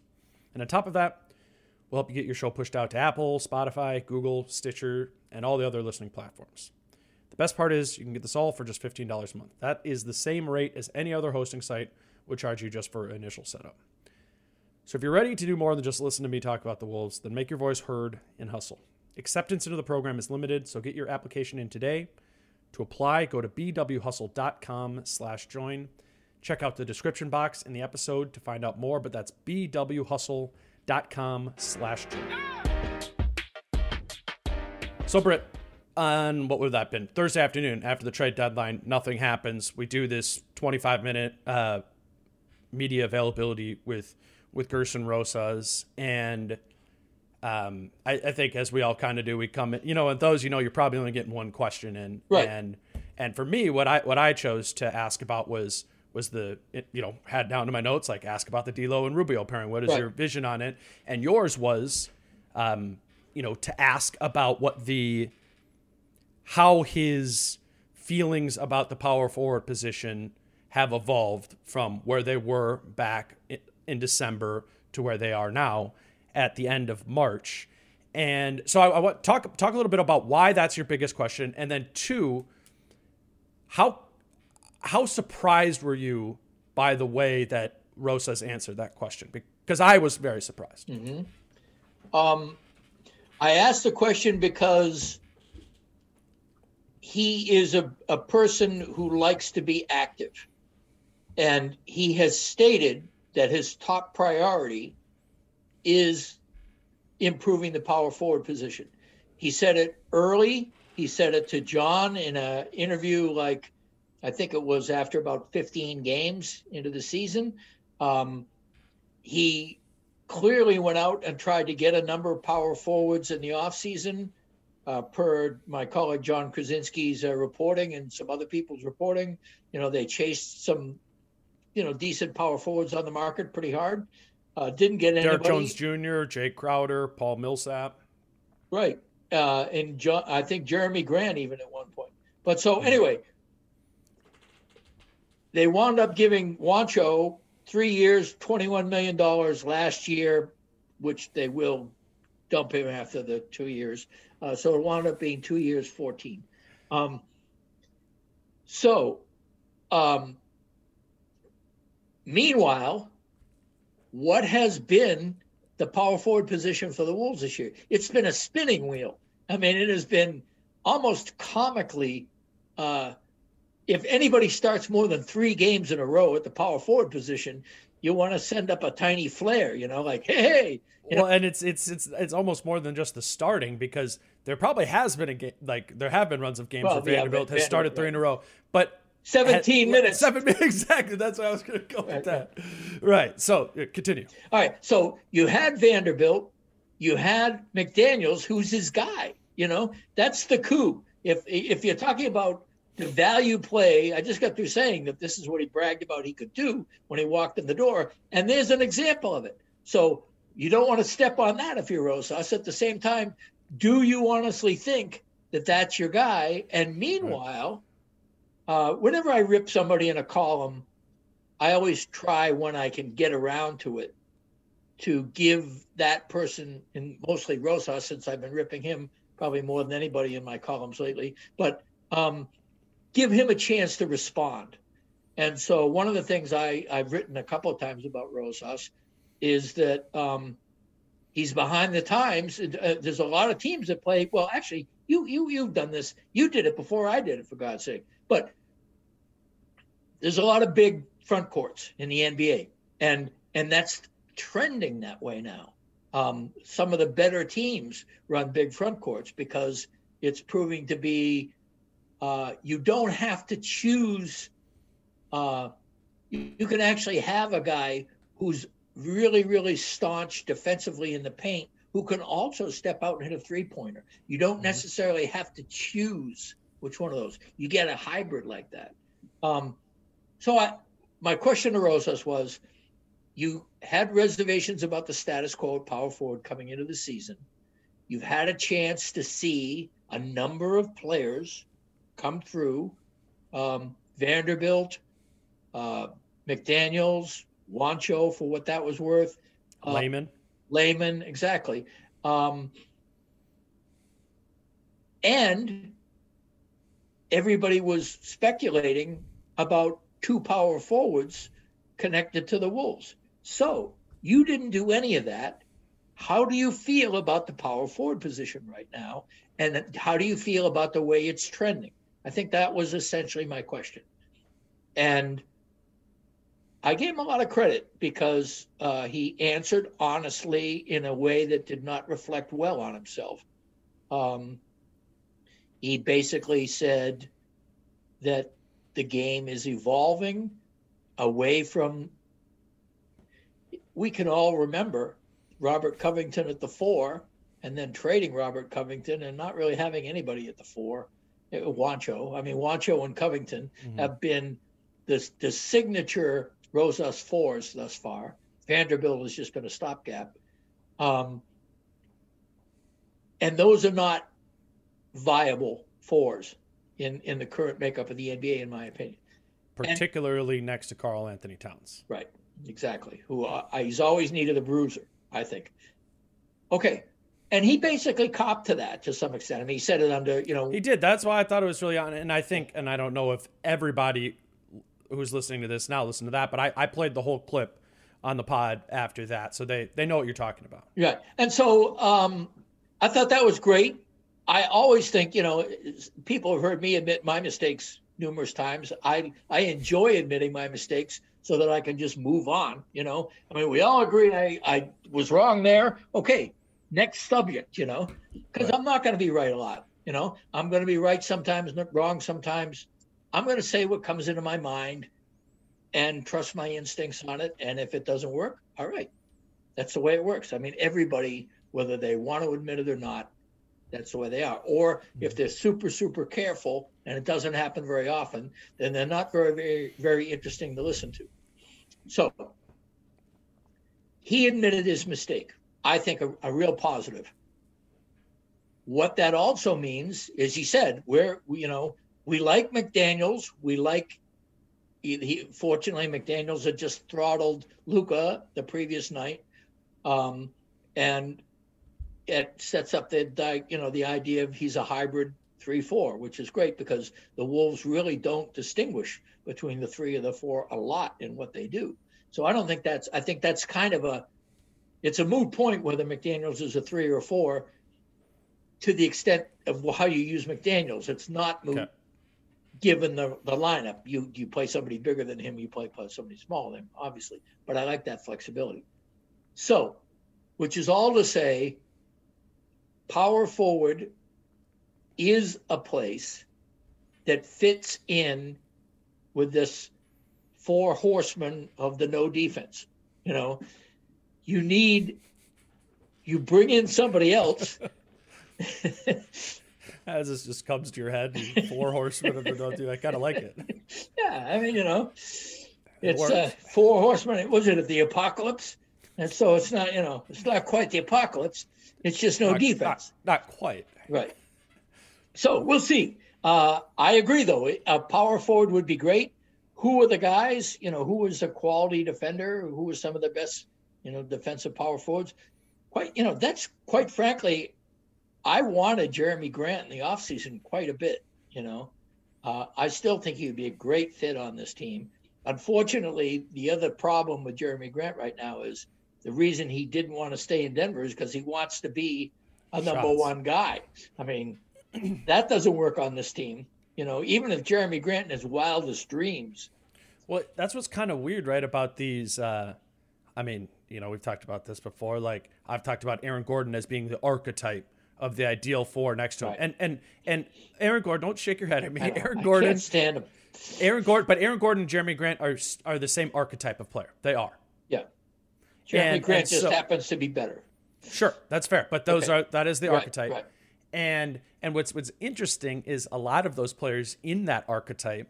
And on top of that, we'll help you get your show pushed out to Apple, Spotify, Google, Stitcher, and all the other listening platforms. The best part is you can get this all for just $15 a month. That is the same rate as any other hosting site would charge you just for initial setup. So if you're ready to do more than just listen to me talk about the Wolves, then make your voice heard and hustle. Acceptance into the program is limited, so get your application in today. To apply, go to bwhustle.com slash join. Check out the description box in the episode to find out more, but that's bwhustle.com slash join. So, Britt, on what would that been? Thursday afternoon after the trade deadline, nothing happens. We do this 25 minute uh, media availability with with Gersson Rosas and um, I, I, think as we all kind of do, we come in, you know, and those, you know, you're probably only getting one question in. Right. And, and for me, what I, what I chose to ask about was, was the, you know, had down to my notes, like ask about the D'Lo and Rubio pairing. What is right. your vision on it? And yours was, um, you know, to ask about what the, how his feelings about the power forward position have evolved from where they were back in December to where they are now at the end of March. And so I, I want talk talk a little bit about why that's your biggest question, and then two, how how surprised were you by the way that Rosas answered that question? Because I was very surprised. Mm-hmm. Um, I asked the question because he is a, a person who likes to be active. And he has stated that his top priority is improving the power forward position. He said it early. He said it to John in an interview, like I think it was after about 15 games into the season. Um, he clearly went out and tried to get a number of power forwards in the offseason, uh, per my colleague Jon Krawczynski's uh, reporting and some other people's reporting. You know, they chased some, you know, decent power forwards on the market pretty hard. Uh, didn't get anybody. Derrick Jones Jr., Jae Crowder, Paul Millsap. Right. Uh, and John, I think Jerami Grant even at one point. But so mm-hmm. anyway, they wound up giving Juancho three years, $21 million last year, which they will dump him after the two years. Uh, so it wound up being two years, 14. Um, so, um, meanwhile, what has been the power forward position for the Wolves this year? It's been a spinning wheel. I mean, it has been almost comically. Uh, if anybody starts more than three games in a row at the power forward position, you want to send up a tiny flare, you know, like hey. hey well, know? and it's it's it's it's almost more than just the starting because there probably has been a game like there have been runs of games well, where Vanderbilt yeah, has started three in a row, but 17 had, minutes. Seven minutes, exactly. That's why I was going to go with that. Right. So continue. All right. So you had Vanderbilt, you had McDaniels, who's his guy. You know, that's the coup. If if you're talking about the value play, I just got through saying that this is what he bragged about he could do when he walked in the door, and there's an example of it. So you don't want to step on that if you're Rosas. At the same time, do you honestly think that that's your guy? And meanwhile. Right uh, whenever I rip somebody in a column, I always try when I can get around to it to give that person, and mostly Rosas, since I've been ripping him probably more than anybody in my columns lately, but um, give him a chance to respond. And so one of the things I, I've written a couple of times about Rosas is that um, he's behind the times. Uh, there's a lot of teams that play. Well, actually, you you you've done this. You did it before I did it, for God's sake. But there's a lot of big front courts in the NBA, and and that's trending that way now. Um, some of the better teams run big front courts because it's proving to be uh, you don't have to choose. Uh, you, you can actually have a guy who's really, really staunch defensively in the paint who can also step out and hit a three pointer. You don't mm-hmm. necessarily have to choose which one of those. You get a hybrid like that. Um, so I, my question to Rosas was, you had reservations about the status quo at power forward coming into the season. You've had a chance to see a number of players come through. Um, Vanderbilt, uh, McDaniels, Juancho for what that was worth. Uh, Layman. Layman, exactly. Um, and everybody was speculating about two power forwards connected to the Wolves. So you didn't do any of that. How do you feel about the power forward position right now? And how do you feel about the way it's trending? I think that was essentially my question. And I gave him a lot of credit because uh, he answered honestly in a way that did not reflect well on himself. Um, he basically said that the game is evolving away from. We can all remember Robert Covington at the four and then trading Robert Covington and not really having anybody at the four. Juancho, I mean, Juancho and Covington mm-hmm. have been the, the signature Rosas fours thus far. Vanderbilt has just been a stopgap. Um, and those are not viable fours in, in the current makeup of the NBA, in my opinion. Particularly and, next to Karl-Anthony Towns. Right, exactly. Who uh, he's always needed a bruiser, I think. Okay, and he basically copped to that to some extent. I mean, he said it under, you know. He did. That's why I thought it was really on. And I think, and I don't know if everybody who's listening to this now listen to that, but I, I played the whole clip on the pod after that, so they they know what you're talking about. Yeah, and so um, I thought that was great. I always think, you know, people have heard me admit my mistakes numerous times. I I enjoy admitting my mistakes so that I can just move on. You know, I mean, we all agree I I was wrong there. Okay, next subject. You know, because right. I'm not going to be right a lot. You know, I'm going to be right sometimes, wrong sometimes. I'm going to say what comes into my mind and trust my instincts on it. And if it doesn't work, all right. That's the way it works. I mean, everybody, whether they want to admit it or not, that's the way they are. Or hmm. if they're super, super careful and it doesn't happen very often, then they're not very, very, very interesting to listen to. So he admitted his mistake. I think a, a real positive. What that also means is he said, we're, you know, we like McDaniels. We like. He, he fortunately McDaniels had just throttled Luka the previous night, um, and it sets up the you know the idea of he's a hybrid three four, which is great because the Wolves really don't distinguish between the three or the four a lot in what they do. So I don't think that's I think that's kind of a it's a moot point whether McDaniels is a three or a four to the extent of how you use McDaniels. It's not moot okay given the, the lineup. You you play somebody bigger than him, you play, play somebody smaller than him, obviously. But I like that flexibility. So, which is all to say, power forward is a place that fits in with this four horsemen of the no defense. You know, you need you bring in somebody else as this just comes to your head, four horsemen of the I kind of like it. Yeah, I mean, you know, it's it uh, four horsemen. Was it the apocalypse? And so it's not, you know, it's not quite the apocalypse. It's just no not, defense. Not, not, quite. Right. So we'll see. Uh, I agree, though. A power forward would be great. Who are the guys? You know, who was a quality defender? Who was some of the best, you know, defensive power forwards? Quite, you know, that's quite frankly I wanted Jerami Grant in the offseason quite a bit, you know. Uh, I still think he would be a great fit on this team. Unfortunately, the other problem with Jerami Grant right now is the reason he didn't want to stay in Denver is because he wants to be a number Shots. one guy. I mean, that doesn't work on this team. You know, even if Jerami Grant in his wildest dreams. Well, that's what's kind of weird, right? About these. Uh, I mean, you know, we've talked about this before. Like I've talked about Aaron Gordon as being the archetype of the ideal four next to him. Right. And and and Aaron Gordon, don't shake your head at me. Aaron I Gordon, can't stand him. Aaron Gordon, but Aaron Gordon and Jerami Grant are are the same archetype of player. They are. Yeah. Jerami and, Grant and just so, happens to be better. Sure, that's fair. But those okay. are that is the right, archetype. Right. And and what's what's interesting is a lot of those players in that archetype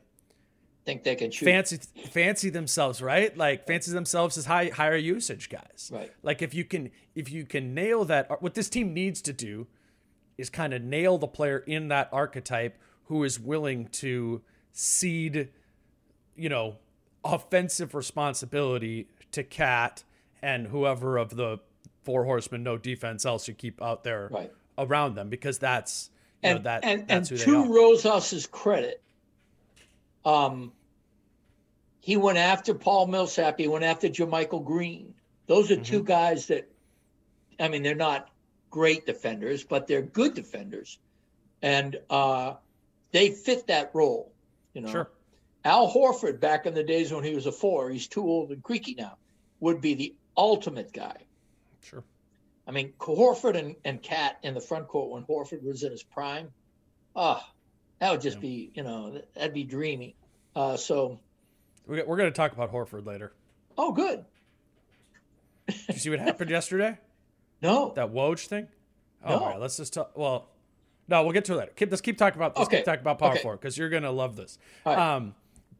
think they can shoot. Fancy fancy themselves, right? Like fancy themselves as high higher usage guys. Right. Like if you can if you can nail that what this team needs to do is kind of nail the player in that archetype who is willing to cede, you know, offensive responsibility to Cat and whoever of the four horsemen, no defense else you keep out there Right. around them because that's you and know, that and, that's and who to they are. Rosas's credit, um, he went after Paul Millsap. He went after JaMychal Green. Those are Mm-hmm. two guys that, I mean, they're not great defenders, but they're good defenders, and uh, they fit that role. You know, Sure. Al Horford back in the days when he was a four, he's too old and creaky now, would be the ultimate guy. Sure. I mean, Horford and, and Cat in the front court when Horford was in his prime. Ah, that would just be, you know, that'd be dreamy. Uh, so, We're, we're going to talk about Horford later. oh, good. Did you see what happened yesterday? No, That Woj thing? Oh, No. all right. Let's just talk. Well, no, we'll get to it later. Keep, let's keep talking about let's Okay. keep talking about Power Okay. Four because you're going to love this. Right. Um,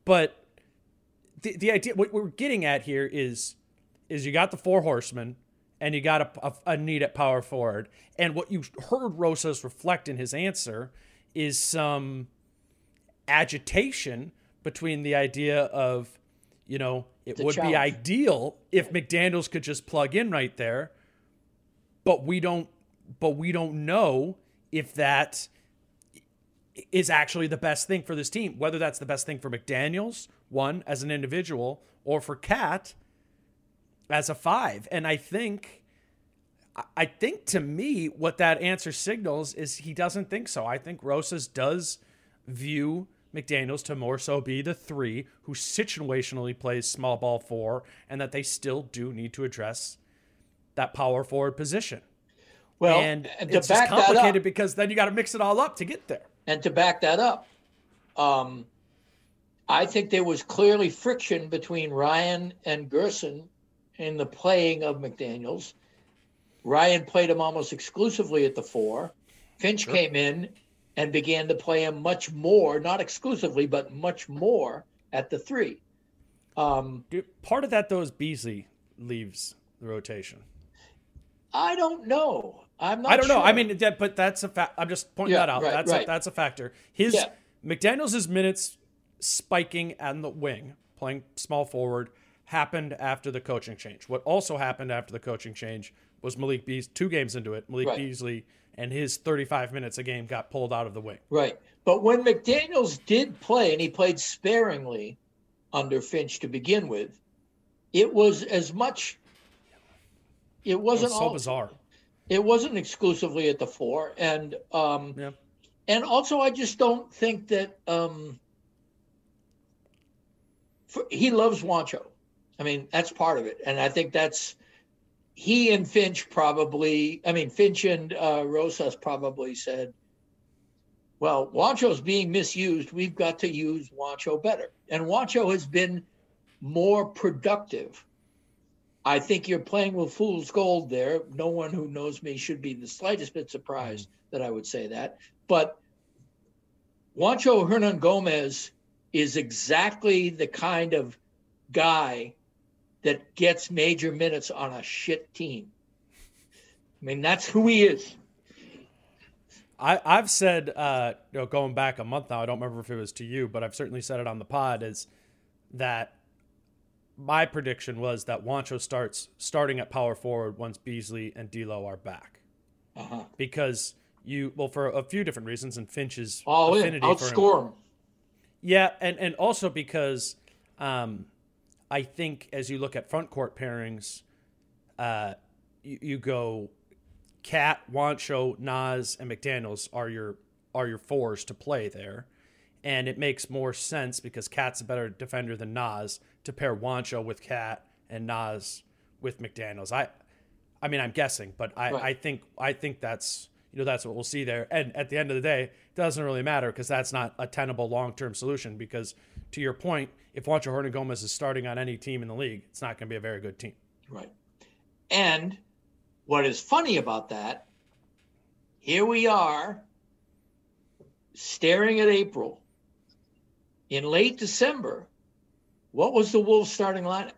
but the, the idea, what we're getting at here is, is you got the four horsemen and you got a, a, a need at power forward. And what you heard Rosas reflect in his answer is some agitation between the idea of, you know, it would be ideal if McDaniels could just plug in right there, but we don't, but we don't know if that is actually the best thing for this team. Whether that's the best thing for McDaniels, one as an individual, or for Cat as a five. And I think, I- think to me, what that answer signals is he doesn't think so. I think Rosas does view McDaniels to more so be the three who situationally plays small ball four, and that they still do need to address that power forward position. well, and it's just complicated up, because then you got to mix it all up to get there. and to back that up, um, I think there was clearly friction between Ryan and Gersson in the playing of McDaniels. Ryan played him almost exclusively at the four. Finch came in and began to play him much more, not exclusively, but much more at the three. Um, Dude, part of that though is Beasley leaves the rotation. I don't know. I'm not. I don't know. I mean, that, but that's a fact. I'm just pointing Yeah, that out. right, that's A, that's a factor. His Yeah. McDaniel's minutes spiking on the wing, playing small forward, happened after the coaching change. What also happened after the coaching change was Malik Beasley. Two games into it, Malik Right. Beasley and his 35 minutes a game got pulled out of the wing. Right. But when McDaniels did play, and he played sparingly under Finch to begin with, it was as much. It It wasn't was so all, bizarre. It wasn't exclusively at the four, and um, Yeah. and also I just don't think that um, for, he loves Juancho. I mean, that's part of it, and I think that's he and Finch probably. I mean, Finch and uh, Rosas probably said, "Well, Juancho's being misused. We've got to use Juancho better." And Juancho has been more productive. I think you're playing with fool's gold there. No one who knows me should be the slightest bit surprised that I would say that. But Juancho Hernangomez is exactly the kind of guy that gets major minutes on a shit team. I mean, that's who he is. I, I've said, uh, you know, going back a month now, I don't remember if it was to you, but I've certainly said it on the pod, is that my prediction was that Juancho starts starting at power forward once Beasley and D'Lo are back, Uh-huh. because you well for a few different reasons, and Finch's All in, affinity for him. outscore him. Yeah, and and also because um, I think as you look at front court pairings, uh, you, you go Cat, Juancho, Naz, and McDaniel's are your are your fours to play there, and it makes more sense because Cat's a better defender than Naz to pair Juancho with Cat and Naz with McDaniel's. I, I mean, I'm guessing, but I, Right. I think I think that's you know that's what we'll see there. And at the end of the day, it doesn't really matter because that's not a tenable long term solution. Because to your point, if Juancho Hernangomez is starting on any team in the league, it's not going to be a very good team. Right. And what is funny about that, here we are staring at April. In late December, what was the Wolves starting lineup?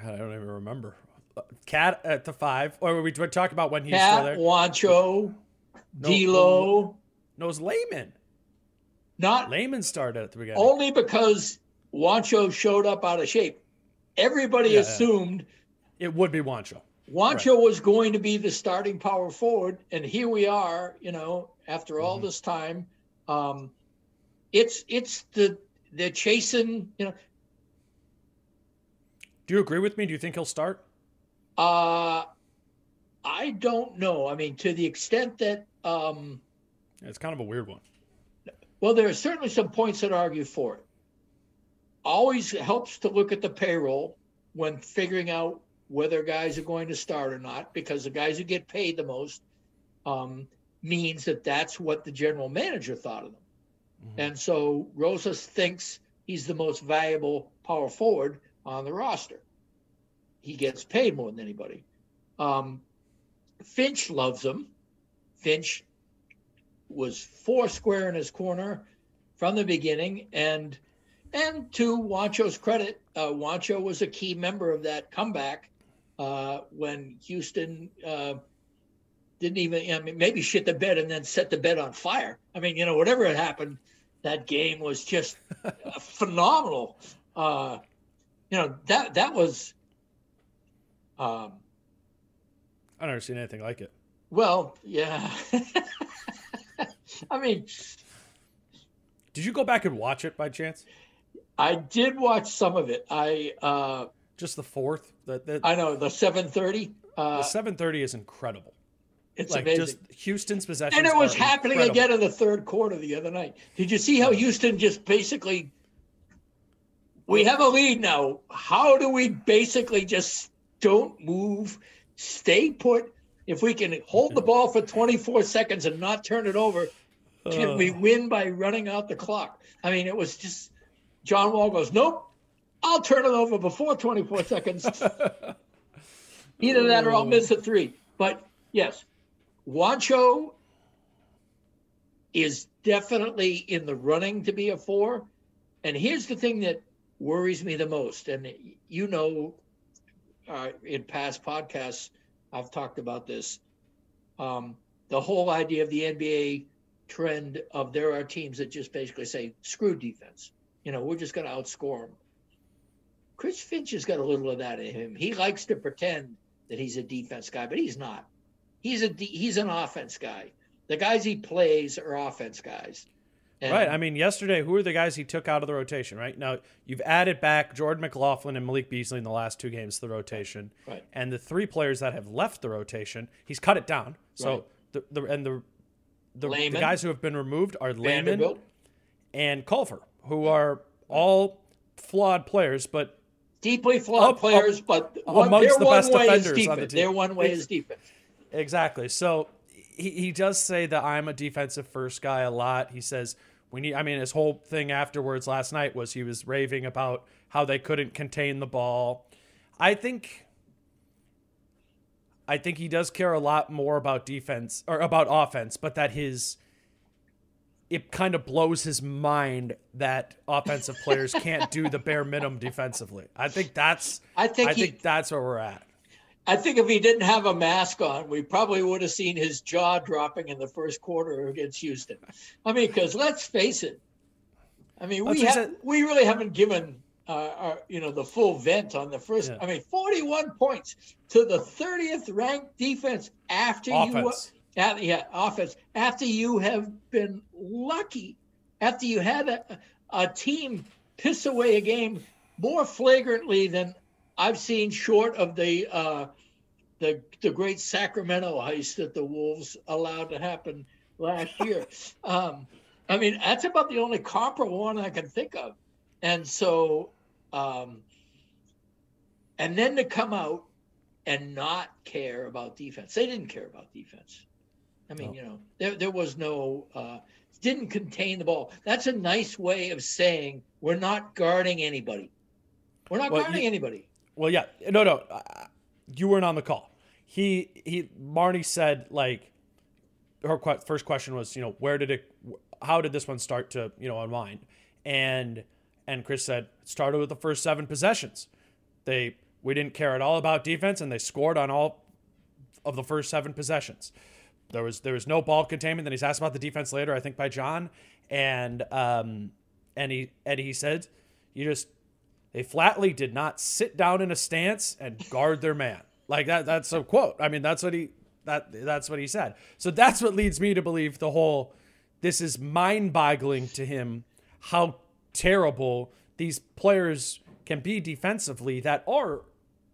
God, I don't even remember. Cat at the five, or we we talk about when he's still Cat, there. Juancho, No, D'Lo, No, it was Layman. Not Layman started at the beginning. only because Juancho showed up out of shape. Everybody Yeah, yeah. assumed It would be Juancho. Juancho was going to be the starting power forward, and here we are. You know, after all Mm-hmm. this time, um, it's it's the they're chasing. You know, Do you agree with me? Do you think he'll start? uh, I don't know. I mean, to the extent that, um, It's kind of a weird one. Well, there are certainly some points that argue for it. Always helps to look at the payroll when figuring out whether guys are going to start or not, because the guys who get paid the most um, means that that's what the general manager thought of them. And so Rosas thinks he's the most valuable power forward on the roster. He gets paid more than anybody. Um, Finch loves him. Finch was four square in his corner from the beginning, and and to Juancho's credit, uh, Juancho was a key member of that comeback uh, when Houston uh, didn't even, I mean, maybe shit the bed and then set the bed on fire. I mean, you know, whatever had happened, that game was just phenomenal. Uh, you know, that that was, um, I've never seen anything like it. well, yeah. I mean, Did you go back and watch it by chance? I did watch some of it. I uh, Just the fourth. The, the, I know the 7:30. the Uh, 7:30 is incredible. it's like amazing. just Houston's possession. and it was happening incredible. again in the third quarter the other night. Did you see how Houston just basically? We have a lead now. How do we basically just don't move, stay put? If we can hold the ball for 24 seconds and not turn it over, can we win by running out the clock? I mean, it was just John Wall goes, nope, I'll turn it over before 24 seconds. Either that or I'll miss a three. But yes, Juancho is definitely in the running to be a four. And here's the thing that worries me the most. And you know, uh, in past podcasts, I've talked about this. Um, the whole idea of the NBA trend of there are teams that just basically say, screw defense. You know, we're just going to outscore them. Chris Finch has got a little of that in him. He likes to pretend that he's a defense guy, but he's not. He's a he's an offense guy. The guys he plays are offense guys. And- Right. I mean, yesterday, who are the guys he took out of the rotation? Right now, you've added back Jordan McLaughlin and Malik Beasley in the last two games to the rotation, Right. and the three players that have left the rotation, he's cut it down. So Right. the, the and the the, the guys who have been removed are Layman and Culver, who are all flawed players, but deeply flawed Up- players, up but one, amongst the best defenders on the team. Their one way is defense. Exactly. So he, he does say that I'm a defensive first guy a lot. He says we need I mean his whole thing afterwards last night was he was raving about how they couldn't contain the ball. I think I think he does care a lot more about defense or about offense, but that his it kind of blows his mind that offensive players can't do the bare minimum defensively. I think that's I think I he- think that's where we're at. I think if he didn't have a mask on, we probably would have seen his jaw dropping in the first quarter against Houston. I mean, because let's face it. I mean, we have, we really haven't given uh, our, you know the full vent on the first. Yeah. I mean, forty-one points to the thirtieth ranked defense after Offense. you. After, yeah, offense. After you have been lucky, after you had a, a team piss away a game more flagrantly than I've seen, short of the uh, the the great Sacramento heist that the Wolves allowed to happen last year. um, I mean, that's about the only comparable one I can think of. And so, um, and then to come out and not care about defense. They didn't care about defense. I mean, No. you know, there there was no uh, didn't contain the ball. That's a nice way of saying we're not guarding anybody. We're not Well, guarding you- anybody. Well, yeah, no, no, uh, you weren't on the call. He he, Marnie said like her first question was, you know, where did it, how did this one start to, you know, unwind? And and Chris said it started with the first seven possessions. They we didn't care at all about defense, and they scored on all of the first seven possessions. There was there was no ball containment. Then he's asked about the defense later, I think by John, and um, and he and he said, You just they flatly did not sit down in a stance and guard their man. Like that that's a quote. I mean, that's what he that that's what he said. So that's what leads me to believe the whole this is mind-boggling to him how terrible these players can be defensively that are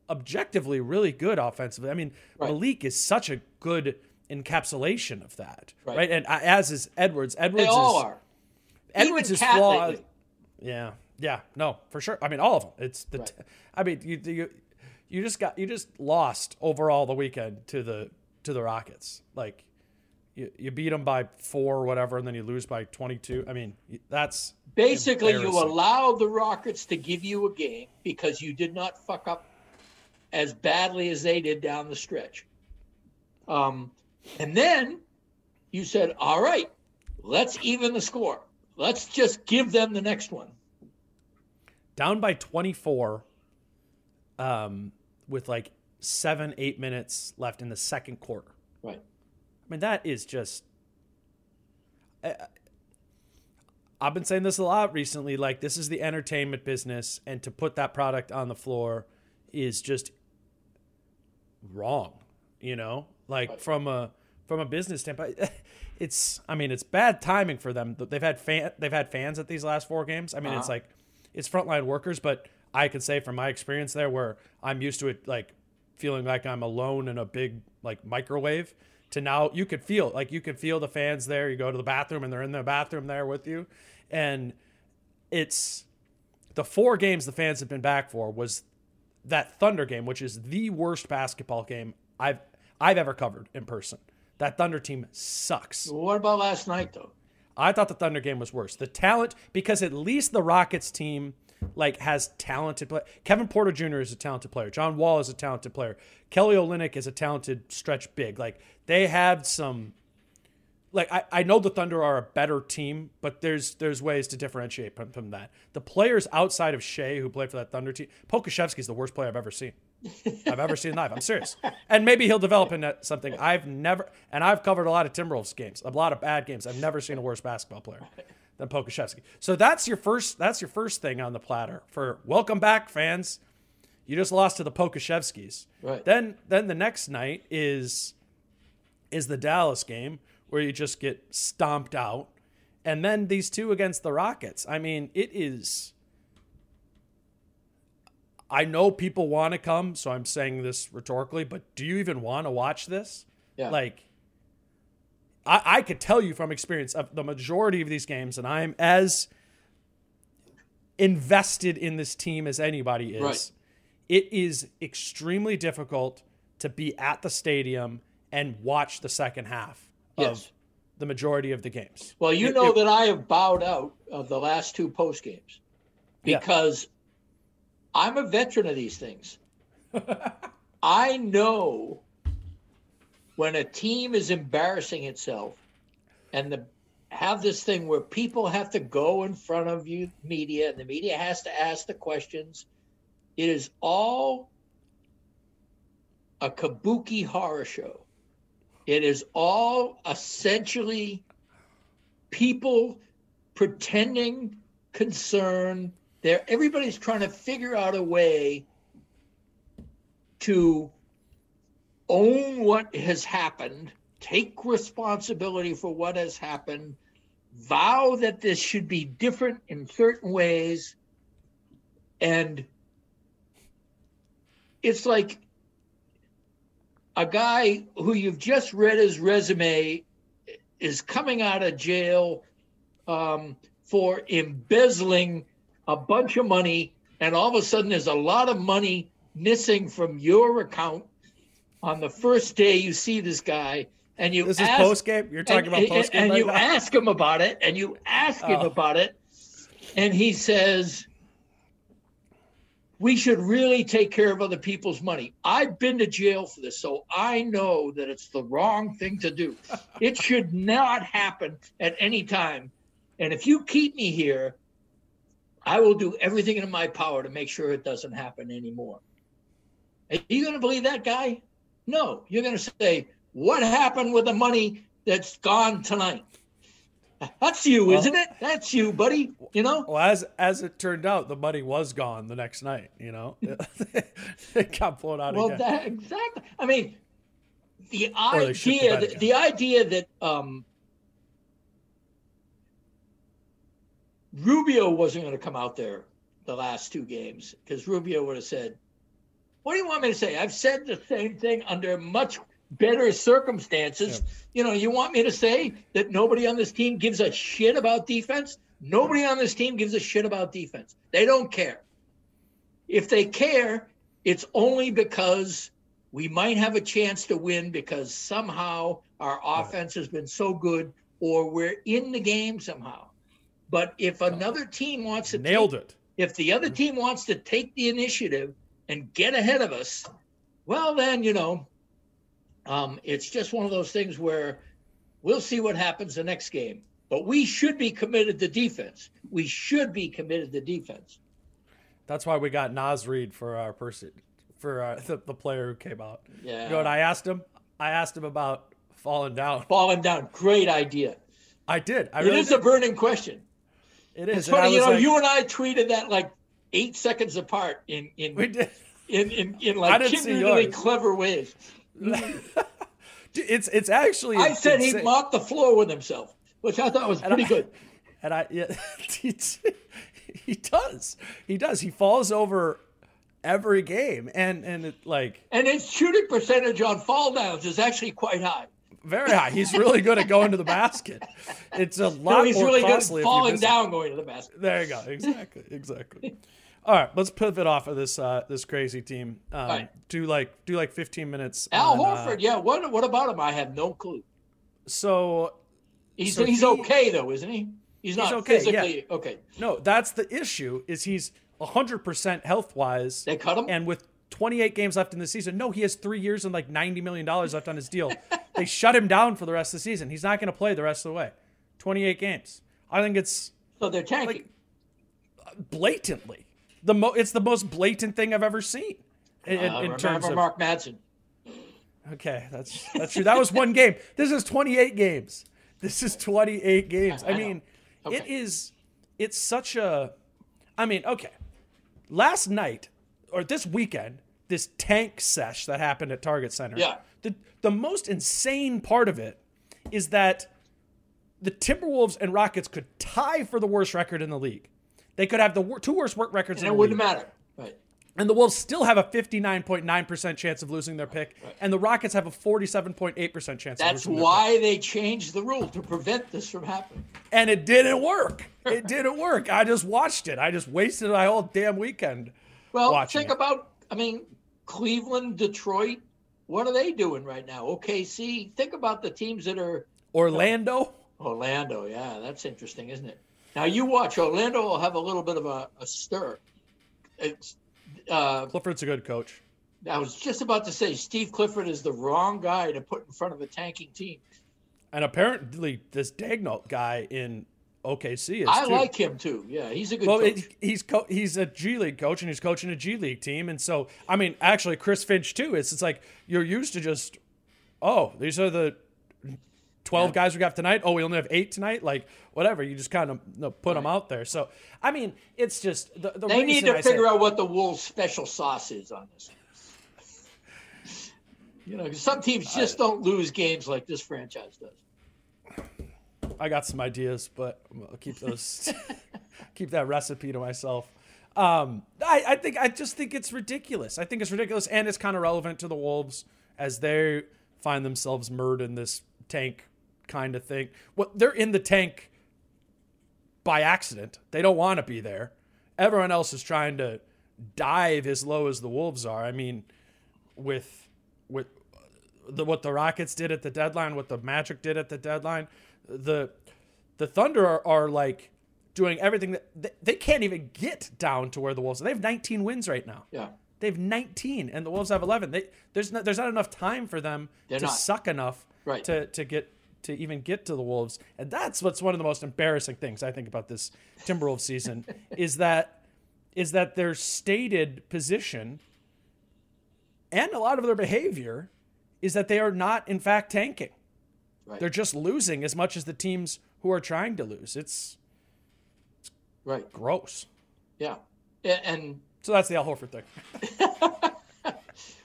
objectively really good offensively. I mean, right. Malik is such a good encapsulation of that, right? right? And uh, as is Edwards. Edwards they all is, are. Edwards is flawed. Yeah, yeah, no, for sure. I mean, all of them. It's the. Right. T- I mean, you you you just got you just lost overall the weekend to the to the Rockets. Like you, you beat them by four or whatever, and then you lose by twenty two. I mean, that's basically you allow the Rockets to give you a game because you did not fuck up as badly as they did down the stretch. Um, and then you said, all right, let's even the score. Let's just give them the next one. Down by 24 um, with like seven, eight minutes left in the second quarter. Right. I mean, that is just. I, I've been saying this a lot recently. Like, this is the entertainment business, and to put that product on the floor is just wrong. You know, like from a from a business standpoint, it's I mean it's bad timing for them. They've had fan they've had fans at these last four games. I mean uh-huh. it's like it's frontline workers, but I can say from my experience there, where I'm used to it, like feeling like I'm alone in a big like microwave. To now, you could feel like you could feel the fans there. You go to the bathroom and they're in the bathroom there with you, and it's the four games the fans have been back for was that Thunder game, which is the worst basketball game I've I've ever covered in person. That Thunder team sucks. What about last night though? I thought the Thunder game was worse. The talent, because at least the Rockets team like has talented play. Kevin Porter Jr. is a talented player. John Wall is a talented player. Kelly Olynyk is a talented stretch big. Like they have some. Like I, I know the Thunder are a better team, but there's there's ways to differentiate from, from that. The players outside of Shai who played for that Thunder team, Pokusevski is the worst player I've ever seen. I've ever seen live. I'm serious. And maybe he'll develop into something I've never. And I've covered a lot of Timberwolves games, a lot of bad games. I've never seen a worse basketball player than Pokusevski. So that's your first. That's your first thing on the platter for welcome back, fans. You just lost to the Pokusevskis. Right. Then, then the next night is is the Dallas game where you just get stomped out, and then these two against the Rockets. I mean, it is I know people want to come, so I'm saying this rhetorically, but do you even want to watch this? Yeah. Like, I, I could tell you from experience of the majority of these games, and I'm as invested in this team as anybody is. Right. It is extremely difficult to be at the stadium and watch the second half yes. of the majority of the games. Well, you it, know it, that I have bowed out of the last two post games because yeah I'm a veteran of these things. I know when a team is embarrassing itself and the have this thing where people have to go in front of you media and the media has to ask the questions it is all a kabuki horror show. It is all essentially people pretending concern. There, everybody's trying to figure out a way to own what has happened, take responsibility for what has happened, vow that this should be different in certain ways. And it's like a guy who you've just read his resume is coming out of jail um, for embezzling a bunch of money, and all of a sudden there's a lot of money missing from your account on the first day you see this guy and you this ask, is post game you're talking and, about post game and, right you now? ask him about it and you ask him oh. about it and he says we should really take care of other people's money i've been to jail for this so i know that it's the wrong thing to do it should not happen at any time and if you keep me here I will do everything in my power to make sure it doesn't happen anymore. Are you going to believe that guy? No. You're going to say, what happened with the money that's gone tonight? That's you, isn't it? That's you, buddy. You know. Well, as as it turned out, the money was gone the next night. You know, it got blown out Well, again. that exactly. I mean, the Or they shit the idea, the, the idea that um, Rubio wasn't going to come out there the last two games because Rubio would have said, "What do you want me to say? I've said the same thing under much better circumstances. You know, you want me to say that nobody on this team gives a shit about defense? Nobody on this team gives a shit about defense. They don't care. If they care, it's only because we might have a chance to win because somehow our offense has been so good or we're in the game somehow. But if another team wants to Nailed take, it. if the other team wants to take the initiative and get ahead of us, well, then, you know, um, it's just one of those things where we'll see what happens the next game. But we should be committed to defense. We should be committed to defense. That's why we got Naz Reid for our person, for uh, the, the player who came out. Yeah. You know what I asked him? I asked him about falling down. Falling down. Great idea. I did. I It really is did. a burning question. It is. It's funny, you know, like- you and I tweeted that like eight seconds apart in in in, in, in like kindergarten yours. clever ways. It's it's actually. I said he mopped the floor with himself, which I thought was pretty I- good. And I, yeah, he, he does. He does. He falls over every game, and and it like And his shooting percentage on fall downs is actually quite high. Very high. He's really good at going to the basket. It's a No, lot he's more really good at falling down going to the basket. There you go. Exactly. Exactly. All right, let's pivot off of this uh, this crazy team. Um, right. Do like do like 15 minutes. Al on, uh, Horford, yeah. What what about him? I have no clue. so He's So he's he- okay though, isn't he? He's not okay, yeah. physically okay. no, that's the issue. Is he's 100 percent health wise. They cut him. And with 28 games left in the season, no, he has three years and like 90 million dollars left on his deal. they shut him down for the rest of the season. He's not going to play the rest of the way. 28 games. I think it's so they're tanking. blatantly the mo. It's the most blatant thing I've ever seen. In, Uh, in remember terms of Mark Madsen. Okay, that's that's true. That was one game. This is 28 games. This is 28 games. I, I mean, it Okay. is it's such a I mean, okay. Last night or this weekend, this tank sesh that happened at Target Center. Yeah. The the most insane part of it is that the Timberwolves and Rockets could tie for the worst record in the league. They could have the wor- two worst work records And it wouldn't league. matter. Right. And the Wolves still have a 59.9% chance of losing their pick, and the Rockets have a 47.8% chance of That's losing their why they changed the rule to prevent this from happening. And it didn't work. It didn't work. I just watched it. I just wasted my whole damn weekend. Well, think it. about, I mean, Cleveland, Detroit, what are they doing right now? OKC. Think about the teams that are Orlando, Orlando. Yeah, that's interesting, isn't it? Now you watch. Orlando will have a little bit of a, a stir. It's. Uh, Clifford's a good coach. I was just about to say Steve Clifford is the wrong guy to put in front of a tanking team. And apparently, this Dagnall guy in OKC is I too. like him too. Yeah, he's a good Well, coach. it, he's co- he's a G League coach and he's coaching a G League team, and so I mean, actually, Chris Finch too. It's it's like you're used to just, oh, these are the twelve guys we got tonight. Oh, we only have eight tonight. Like whatever, you just kind of you know, put them out there. So I mean, it's just the, the they need to I say- figure out what the Wolves' special sauce is on this. You know, some teams just don't lose games like this franchise does. I got some ideas, but I'll keep those, keep that recipe to myself. Um, I, I think I just think it's ridiculous. I think it's ridiculous, and it's kind of relevant to the Wolves as they find themselves mired in this tank kind of thing. Well, they're in the tank by accident. They don't want to be there. Everyone else is trying to dive as low as the Wolves are. I mean, with with the, what the Rockets did at the deadline, what the Magic did at the deadline, the the Thunder are, are like doing everything that they, they can't even get down to where the Wolves. Are. They have 19 wins right now. Yeah. They have 19, and the Wolves have 11. They, there's not, there's not enough time for them They're to not. suck enough Right. to to get to even get to the Wolves, and that's what's one of the most embarrassing things I think about this Timberwolves season is that is that their stated position and a lot of their behavior is that they are not in fact tanking. Right. They're just losing as much as the teams who are trying to lose. It's Right. gross. Yeah. And So that's the Al Horford thing.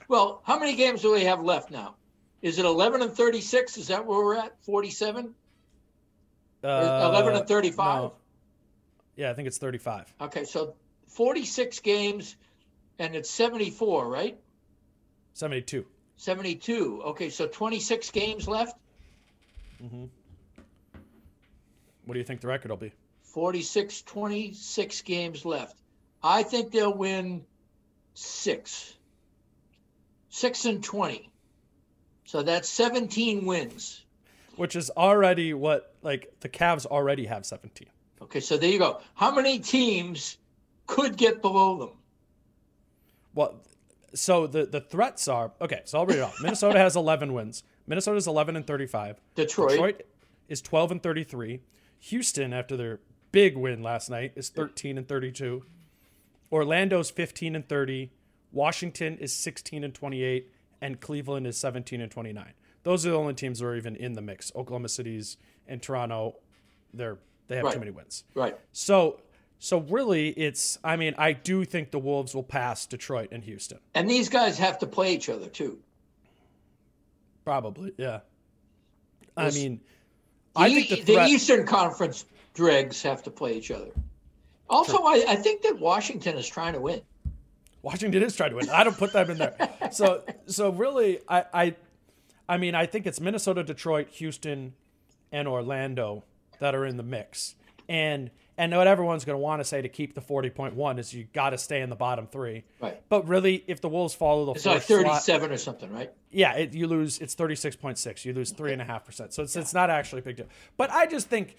well, how many games do we have left now? Is it 11 and 36? Is that where we're at? 47? Or 11 Uh, and 35? no. Yeah, I think it's 35. Okay, so 46 games and it's 74, right? 72. 72. Okay, so 26 games left. What do you think the record will be? 46, 26 games left. I think they'll win six. Six and 20. So that's 17 wins. Which is already what like the Cavs already have 17. Okay, so there you go. How many teams could get below them? Well, so the the threats are okay. So I'll read it off. Minnesota has 11 wins. Minnesota's 11 and 35. Detroit. Detroit is 12 and 33. Houston, after their big win last night, is 13 and 32. Orlando's 15 and 30. Washington is 16 and 28, and Cleveland is 17 and 29. Those are the only teams that are even in the mix. Oklahoma City's and Toronto, they're they have Right. too many wins. Right. So, so really, it's. I mean, I do think the Wolves will pass Detroit and Houston. And these guys have to play each other too. Probably, yeah. I mean, The, I think the the. Eastern Conference dregs have to play each other. Also, I, I think that Washington is trying to win. Washington is trying to win. I don't put them in there. So so really I I I mean I think it's Minnesota, Detroit, Houston, and Orlando that are in the mix. And and what everyone's going to want to say to keep the 40.1 is you got to stay in the bottom 3. Right. But really if the Wolves follow the It's like slot- 37 or something, right? yeah, it, you lose. It's thirty six point six. You lose three and a half percent. So it's it's not actually a big deal. But I just think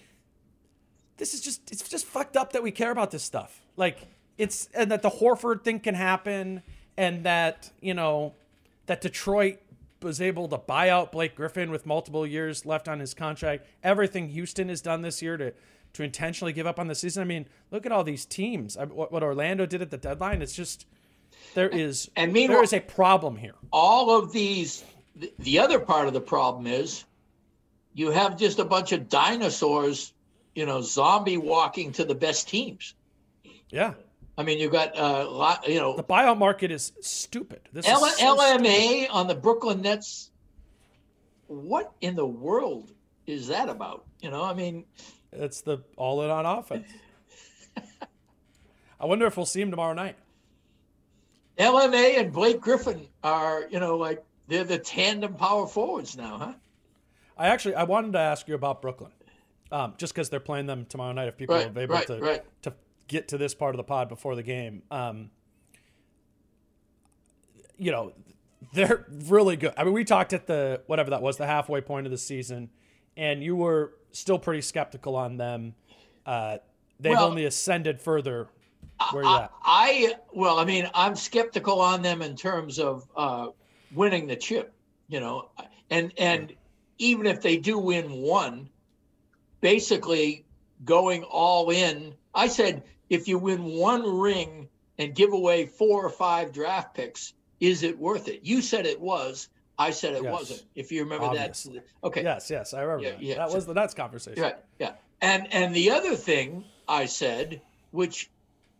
this is just it's just fucked up that we care about this stuff. Like it's and that the Horford thing can happen, and that you know that Detroit was able to buy out Blake Griffin with multiple years left on his contract. Everything Houston has done this year to to intentionally give up on the season. I mean, look at all these teams. I, what, what Orlando did at the deadline. It's just there is And meanwhile- there is a problem here. all of these the, the other part of the problem is you have just a bunch of dinosaurs you know zombie walking to the best teams Yeah. i mean you've got uh lot, you know The buyout market is stupid. This L- is so lma on the brooklyn nets what in the world is that about you know i mean stupid. It's the all in on offense. I wonder if we'll see him tomorrow night. lma and blake griffin are you know like they're the tandem power forwards now huh I actually I wanted to ask you about Brooklyn, um, just because they're playing them tomorrow night. If people Right, are able right, to right. to get to this part of the pod before the game, um, you know, they're really good. I mean, we talked at the whatever that was, the halfway point of the season, and you were still pretty skeptical on them. Uh, they've Well- only ascended further. Where you at? I well, I mean, I'm skeptical on them in terms of uh, winning the chip, you know, and and even if they do win one, basically going all in. I said if you win one ring and give away four or five draft picks, is it worth it? You said it was. I said it Yes. wasn't. If you remember Obviously. that. Okay. Yes, yes, I remember Yeah, that. yeah. That was the Nets conversation. Right. Yeah. And and the other thing I said, which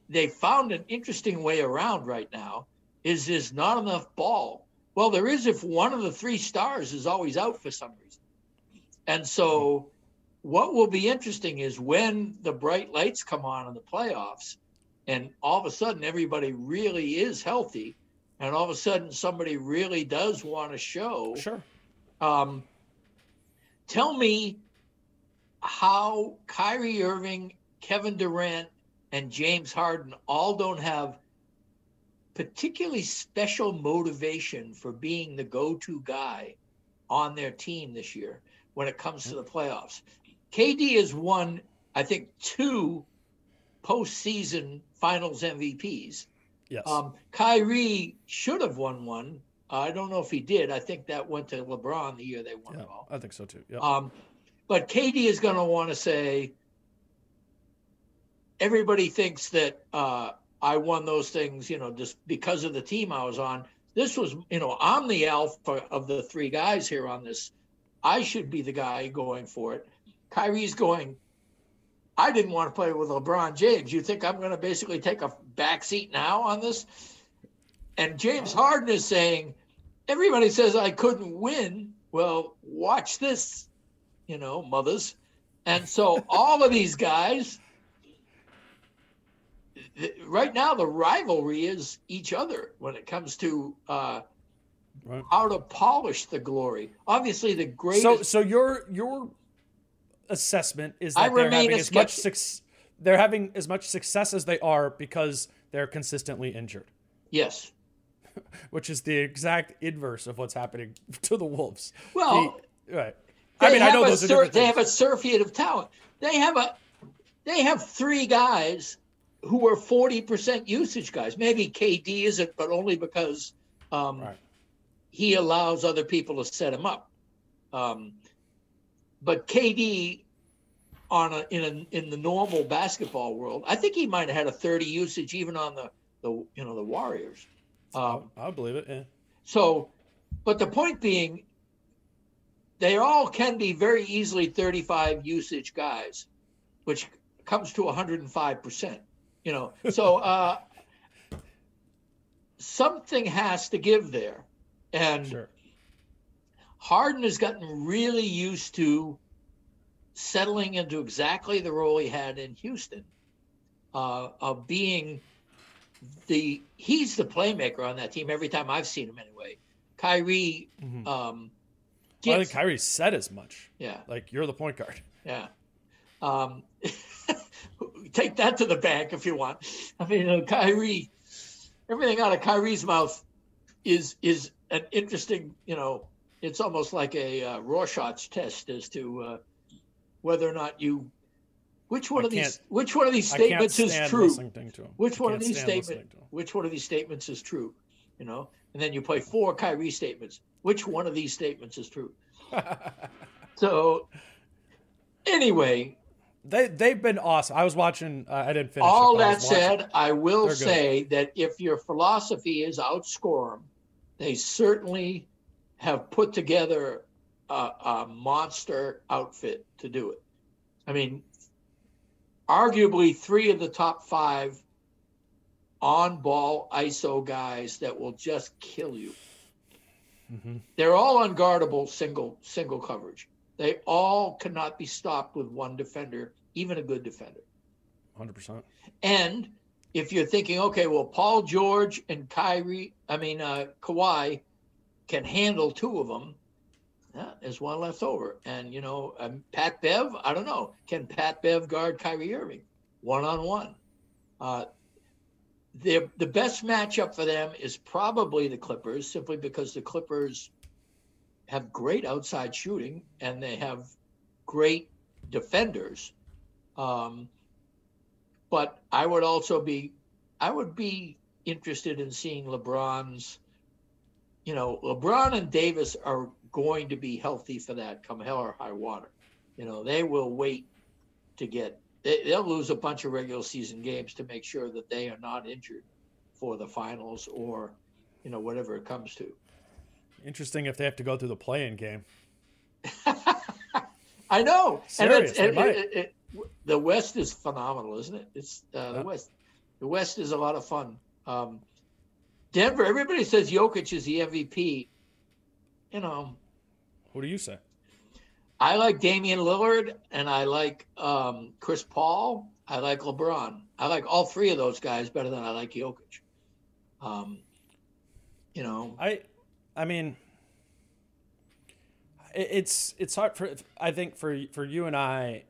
they found an interesting way around right now, is there's not enough ball. Well, there is if one of the three stars is always out for some reason. And so what will be interesting is when the bright lights come on in the playoffs and all of a sudden everybody really is healthy and all of a sudden somebody really does want to show Sure. um, tell me how Kyrie Irving, Kevin Durant, and James Harden all don't have particularly special motivation for being the go-to guy on their team this year when it comes to the playoffs. KD has won, I think, two postseason Finals MVPs. Yes. Um, Kyrie should have won one. I don't know if he did. I think that went to LeBron the year they won yeah, it all. I think so too. Yeah. Um, but KD is going to want to say, everybody thinks that uh, I won those things, you know, just because of the team I was on. This was, you know, I'm the alpha of the three guys here on this. I should be the guy going for it. Kyrie's going, I didn't want to play with LeBron James. You think I'm going to basically take a back seat now on this? And James Harden is saying, everybody says I couldn't win. Well, watch this, you know, mothers. And so all of these guys, right now, the rivalry is each other when it comes to uh, right. how to polish the glory. Obviously, the greatest. So, so your your assessment is that they're having as much success. They're having as much success as they are because they're consistently injured. Yes. Which is the exact inverse of what's happening to the Wolves. Well, the, right. I mean, I know those sur- They have a surfeit of talent. They have a, they have three guys who are forty percent usage guys. Maybe KD isn't, but only because um, right. he allows other people to set him up. Um, but KD on a, in a, in the normal basketball world, I think he might have had a 30 usage even on the the you know the Warriors. Um, I believe it. Yeah. So, but the point being, they all can be very easily 35 usage guys, which comes to 105 percent. You know, so uh, something has to give there, and sure. Harden has gotten really used to settling into exactly the role he had in Houston uh, of being the he's the playmaker on that team every time I've seen him anyway. Kyrie. Mm-hmm. Um, well, I think Kyrie said as much. Yeah, like you're the point guard. Yeah. Um, take that to the bank if you want. I mean, uh, Kyrie. Everything out of Kyrie's mouth is is an interesting, you know, it's almost like a uh, Rorschach test as to uh, whether or not you which one I of these which one of these statements is true? which one of these statements which one of these statements is true you know? And then you play four Kyrie statements. Which one of these statements is true? So anyway. They they've been awesome. I was watching uh, i didn't finish all it, that said i will say that if your philosophy is outscore them they certainly have put together a, a monster outfit to do it. I mean, arguably three of the top five on ball ISO guys that will just kill you. Mm-hmm. They're all unguardable single single coverage. They all cannot be stopped with one defender, even a good defender. 100%. And if you're thinking, okay, well, Paul George and Kyrie, I mean, uh, Kawhi can handle two of them, yeah, there's one left over. And, you know, um, Pat Bev, I don't know. Can Pat Bev guard Kyrie Irving one on one? The, the best matchup for them is probably the Clippers, simply because the Clippers have great outside shooting and they have great defenders. Um, but I would also be, I would be interested in seeing LeBron's you know, LeBron and Davis are going to be healthy for that come hell or high water. You know, they will wait to get, they, they'll lose a bunch of regular season games to make sure that they are not injured for the finals or, you know, whatever it comes to. Interesting if they have to go through the play-in game. I know. Serious, and, it, it, it, the West is phenomenal, isn't it? It's uh, the West. The West is a lot of fun. Um, Denver, everybody says Jokic is the MVP. You know. What do you say? I like Damian Lillard and I like um, Chris Paul. I like LeBron. I like all three of those guys better than I like Jokic. Um, you know. I, I mean, it's it's hard for I think for for you and I,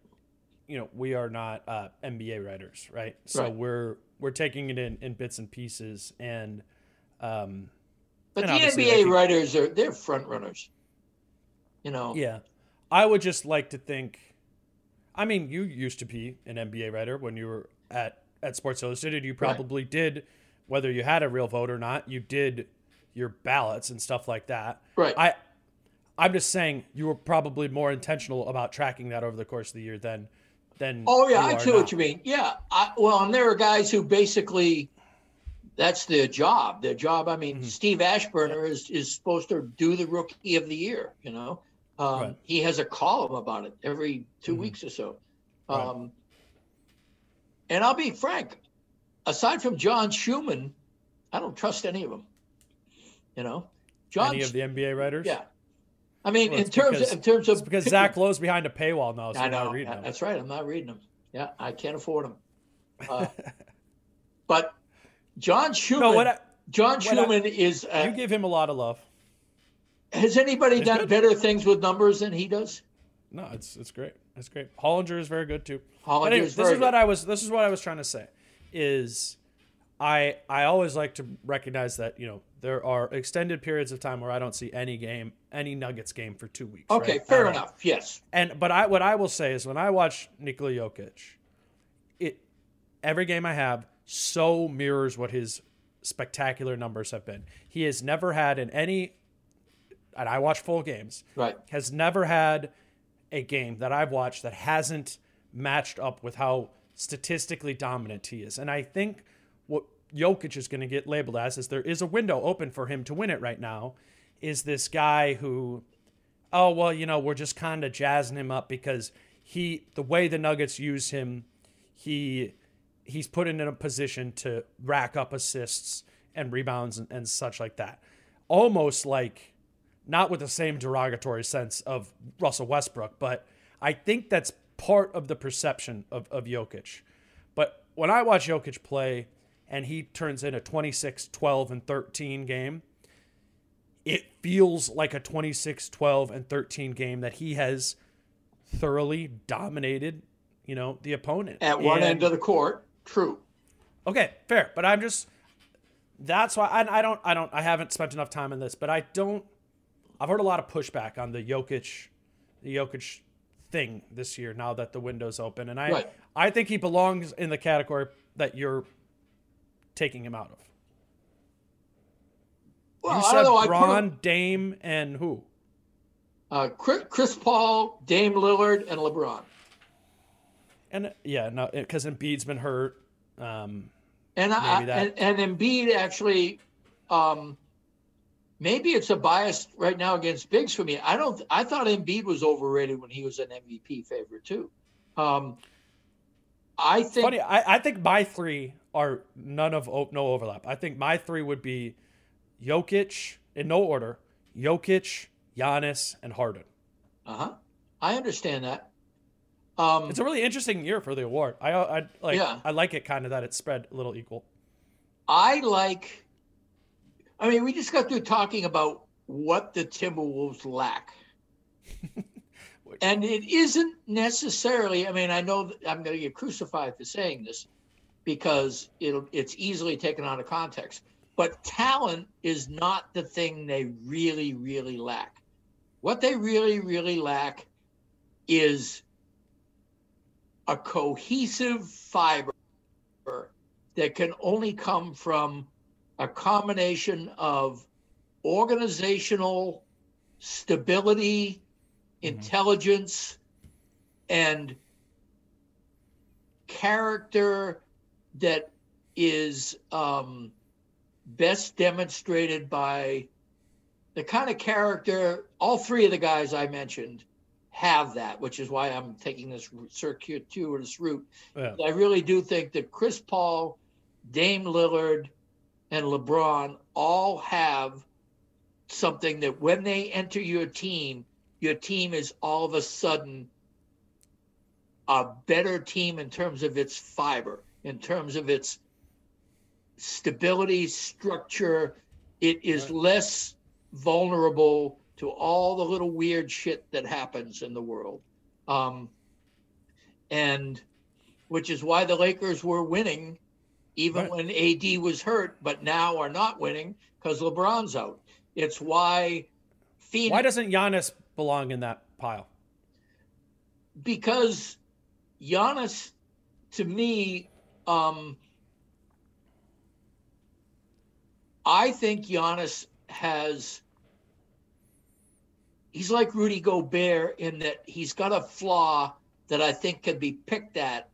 you know, we are not uh, NBA writers, right? So right. we're we're taking it in in bits and pieces and um, but the NBA writers are they're front runners. You know. Yeah, I would just like to think. I mean, you used to be an NBA writer when you were at at Sports Illustrated. You probably right. did, whether you had a real vote or not. You did your ballots and stuff like that. Right. I. I'm just saying you were probably more intentional about tracking that over the course of the year than than. Oh yeah, I see what you mean. Yeah, I, well, and there are guys who basically that's their job. Their job. I mean, mm-hmm. Steve Aschburner is is supposed to do the rookie of the year. You know, Um, Right. He has a column about it every 2 Mhm. weeks or so. Right. Um, And I'll be frank, aside from John Schumann, I don't trust any of them. You know, John. Any of the NBA writers? yeah. I mean, Well, in terms because- in terms of because Zach Lowe's behind a paywall now, so I know not reading them. that's right. I'm not reading them. Yeah, I can't afford them. Uh, but John Schuhmann. No, what I, John what I- Schuhmann is. you Uh, give him a lot of love. has anybody It's done good. better things with numbers than he does? No, it's it's great. It's great. Hollinger is very good too. Hollinger anyway, is this is what. I was this is what I was trying to say is I I always like to recognize that, you know, there are extended periods of time where I don't see any game, any Nuggets game for 2 weeks. Okay, right? fair enough. Yes. And but I what I will say is when I watch Nikola Jokic, it every game I have so mirrors what his spectacular numbers have been. He has never had in any and I watch full games Right. has never had a game that I've watched that hasn't matched up with how statistically dominant he is. And I think what Jokic is going to get labeled as is there is a window open for him to win it right now. Is this guy who, oh well, you know, we're just kind of jazzing him up because he the way the Nuggets use him, he he's put in a position to rack up assists and rebounds and, and such like that. Almost like not with the same derogatory sense of Russell Westbrook, but I think that's part of the perception of, of Jokic. But when I watch Jokic play and he turns in a 26, 12, and 13 game, it feels like a 26, 12, and 13 game that he has thoroughly dominated, you know, the opponent. At one And- end of the court, true. Okay, fair. But I'm just that's why I, I don't I don't I haven't spent enough time on this, but I don't I've heard a lot of pushback on the Jokic the Jokic thing this year now that the window's open. And I Right. I think he belongs in the category that you're taking him out of. Well, you I said don't know. I put Dame, and who? uh, Chris, Chris Paul, Dame Lillard, and LeBron. And yeah, no, because Embiid's been hurt. Um, And I, that. and, and Embiid actually, um, maybe it's a bias right now against bigs for me. I don't. I thought Embiid was overrated when he was an MVP favorite too. Um, I think Funny, I, I think my three are none of no overlap. I think my three would be Jokic in no order: Jokic, Giannis, and Harden. Uh huh. I understand that. Um, It's a really interesting year for the award. I, I like Yeah. I like it kind of that it's spread a little equal. I like. I mean, we just got through talking about what the Timberwolves lack. and it isn't necessarily, I mean, I know that I'm going to get crucified for saying this because it'll, it's easily taken out of context, but talent is not the thing they really, really lack. What they really, really lack is a cohesive fiber that can only come from a combination of organizational stability, intelligence, and character that is um, best demonstrated by the kind of character all three of the guys I mentioned have that, which is why I'm taking this circuitous route. Yeah. I really do think that Chris Paul, Dame Lillard, and LeBron all have something that when they enter your team, your team is all of a sudden a better team in terms of its fiber, in terms of its stability, structure. It is less vulnerable to all the little weird shit that happens in the world. Um, and which is why the Lakers were winning even Right. when AD was hurt, but now are not winning because LeBron's out. It's why Phoenix Why doesn't Giannis belong in that pile? because Giannis, to me, um, I think Giannis has. He's like Rudy Gobert in that he's got a flaw that I think can be picked at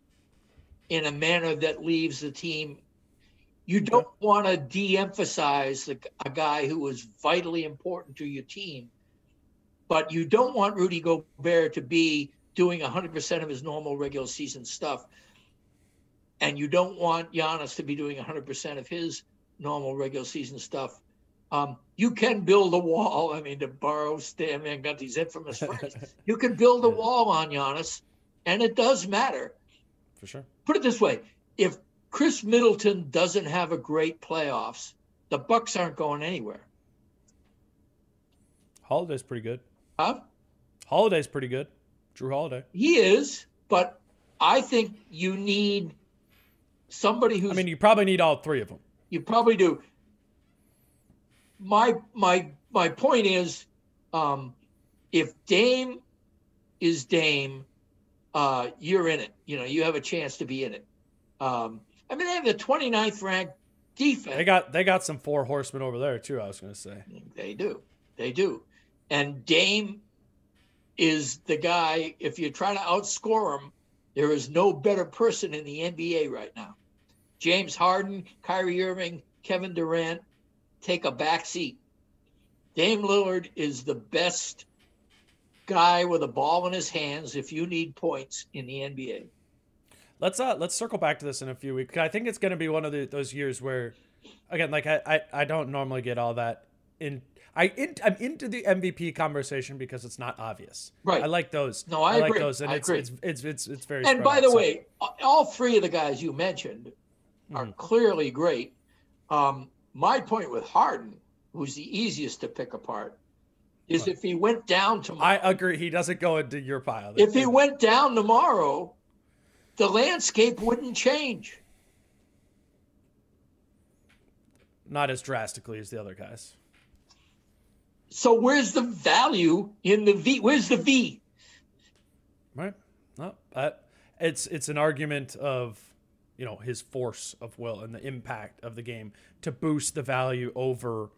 in a manner that leaves the team. You don't want to de emphasize the, a guy who is vitally important to your team, but you don't want Rudy Gobert to be doing 100% of his normal regular season stuff. And you don't want Giannis to be doing 100% of his normal regular season stuff. Um, you can build a wall. I mean, to borrow Stan Van Gundy's infamous phrase, you can build a wall on Giannis, and it does matter. For sure. Put it this way: if Khris Middleton doesn't have a great playoffs, the Bucks aren't going anywhere. Holiday's pretty good. Huh? Holiday's pretty good. Jrue Holiday. He is, but I think you need somebody who's. I mean, you probably need all three of them. You probably do. My my my point is, um, if Dame is Dame, uh, you're in it. You know, you have a chance to be in it. Um, I mean, they have the 29th ranked defense. They got they got some four horsemen over there too. I was going to say they do, they do, and Dame is the guy. If you try to outscore him, there is no better person in the NBA right now. James Harden, Kyrie Irving, Kevin Durant take a back seat. Dame Lillard is the best guy with a ball in his hands if you need points in the NBA. Let's uh let's circle back to this in a few weeks. I think it's going to be one of the, those years where, again, like I, I I don't normally get all that in. I in, I'm into the MVP conversation because it's not obvious. Right. I like those. No, I, like agree. those, and I it's, it's it's it's it's very. and by out, the so- way, all three of the guys you mentioned are Mhm. clearly great. Um, my point with Harden, who's the easiest to pick apart, is if he went down tomorrow. I agree. He doesn't go into your pile. if he went down tomorrow, the landscape wouldn't change. not as drastically as the other guys. So where's the value in the V? Where's the V? Right. No, I, it's it's an argument of you know his force of will and the impact of the game to boost the value over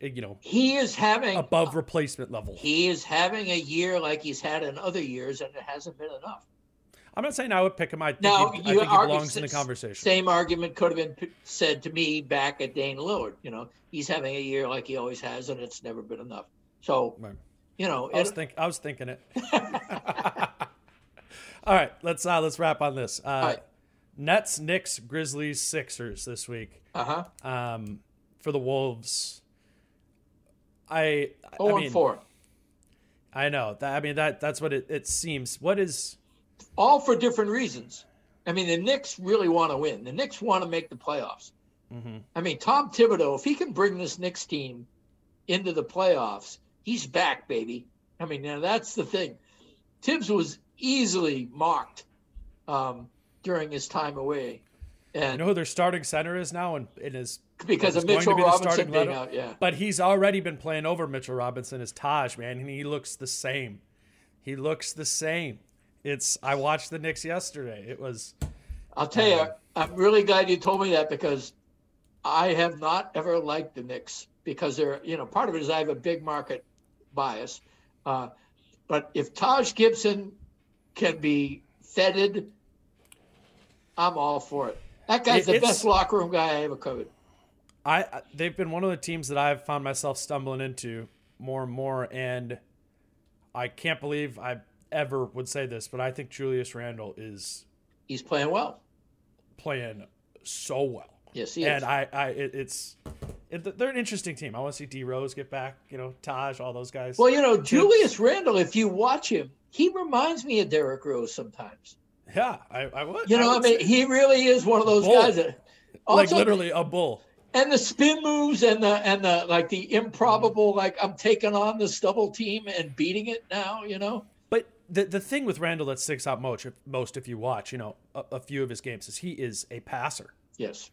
you know He is having above replacement level. he is having a year like he's had in other years, and it hasn't been enough. I'm not saying I would pick him. I think, Now, he, I think argue- belongs in the conversation. Same argument could have been p- said to me back at Dame Lillard. You know, he's having a year like he always has, and it's never been enough. So, Right. you know, I was it- think I was thinking it. All right, let's uh let's wrap on this. Uh. Nets, Knicks, Grizzlies, Sixers this week. uh-huh. Um, for the Wolves. I Oh, I and four. I know that. I mean that that's what it, it seems. What is All for different reasons. I mean, the Knicks really want to win. The Knicks want to make the playoffs. mhm. I mean, Tom Thibodeau, if he can bring this Knicks team into the playoffs, he's back, baby. I mean, now that's the thing. Tibbs was easily mocked um, during his time away, you and know who their starting center is now and it is because of is going to Mitchell be Robinson starting being out, yeah. But he's already been playing over Mitchell Robinson as Taj, man, and he looks the same. He looks the same. It's I watched the Knicks yesterday. It was I'll tell you, Um, I'm really glad you told me that because I have not ever liked the Knicks because they're, you know, part of it is I have a big market bias. Uh, but if Taj Gibson can be feted, I'm all for it. That guy's It- the best locker room guy I ever covered. I they've been one of the teams that I've found myself stumbling into more and more, and I can't believe I ever would say this, but I think Julius Randle is He's playing well. playing so well. Yes, he and is. I, I, it, it's, it, they're an interesting team. I want to see D Rose get back. You know, Taj, all those guys. Well, you know, Julius Randle, if you watch him, he reminds me of Derrick Rose sometimes. Yeah, I, I would. You know, I, would mean, he really is one of those Bull. guys that like literally a bull. and the spin moves and the and the like the improbable like I'm taking on this double team and beating it now, you know. But the the thing with Randle that sticks out most, if, most if you watch, you know, a, a few of his games, is he is a passer. Yes.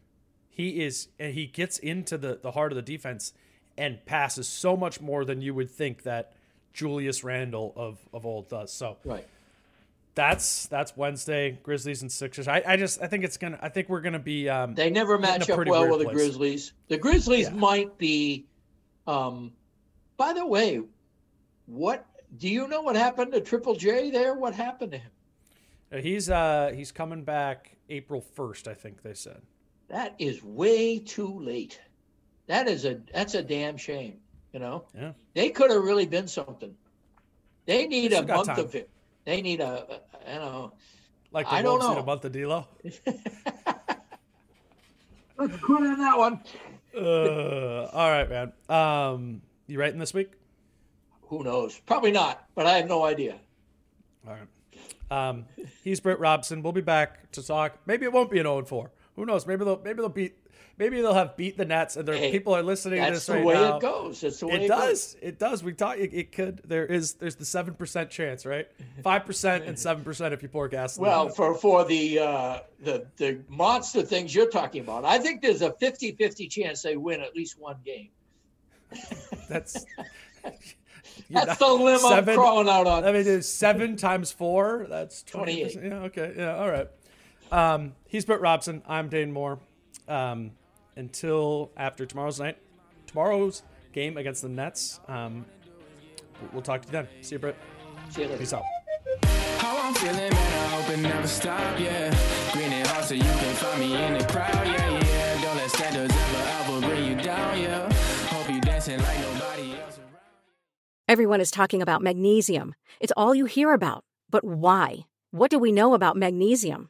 He is, and he gets into the the heart of the defense and passes so much more than you would think that Julius Randle of of old does. So Right. That's that's Wednesday, Grizzlies and Sixers. I, I just I think it's gonna I think we're gonna be um They never match up pretty well with the place. Grizzlies. The Grizzlies Yeah. might be um by the way, what do you know what happened to Triple J there? What happened to him? he's uh he's coming back April first, I think they said. That is way too late. That is a that's a damn shame, you know? Yeah. They could have really been something. They need a month time. of it. They need a, you know. Like the I don't know. a month of D'Lo. Let's quit on that one. Uh, all right, man. Um, you writing this week? Who knows? Probably not, but I have no idea. All right. Um, he's Britt Robson. We'll be back to talk. Maybe it won't be an 0 4. Who knows? Maybe they'll maybe they'll beat maybe they'll have beat the Nets and their Hey, people are listening to That's this the right way now. it goes. That's the way it, goes. It goes. does. It does. We thought it, it could. There is. There's the seven percent chance, right? Five percent and seven percent if you pour gasoline. Well, for for the uh, the the monster things you're talking about, I think there's a 50-50 chance they win at least one game. that's you're That's not- the limb seven- I'm crawling out on. I mean, it's seven times four. That's 28. 28. Yeah. Okay. Yeah. All right. Um, he's Britt Robson. I'm Dane Moore. Um, until after tomorrow's night, tomorrow's game against the Nets. Um, we'll talk to you then. See you, Britt. See you later. Peace out. How I'm feeling, man, I hope it never stop, yeah. Green and hot so you can find me in the crowd, yeah, yeah. Don't let standards ever, ever bring you down, yeah. Hope you dancing like nobody else around. Everyone is talking about magnesium. It's all you hear about. But why? What do we know about magnesium?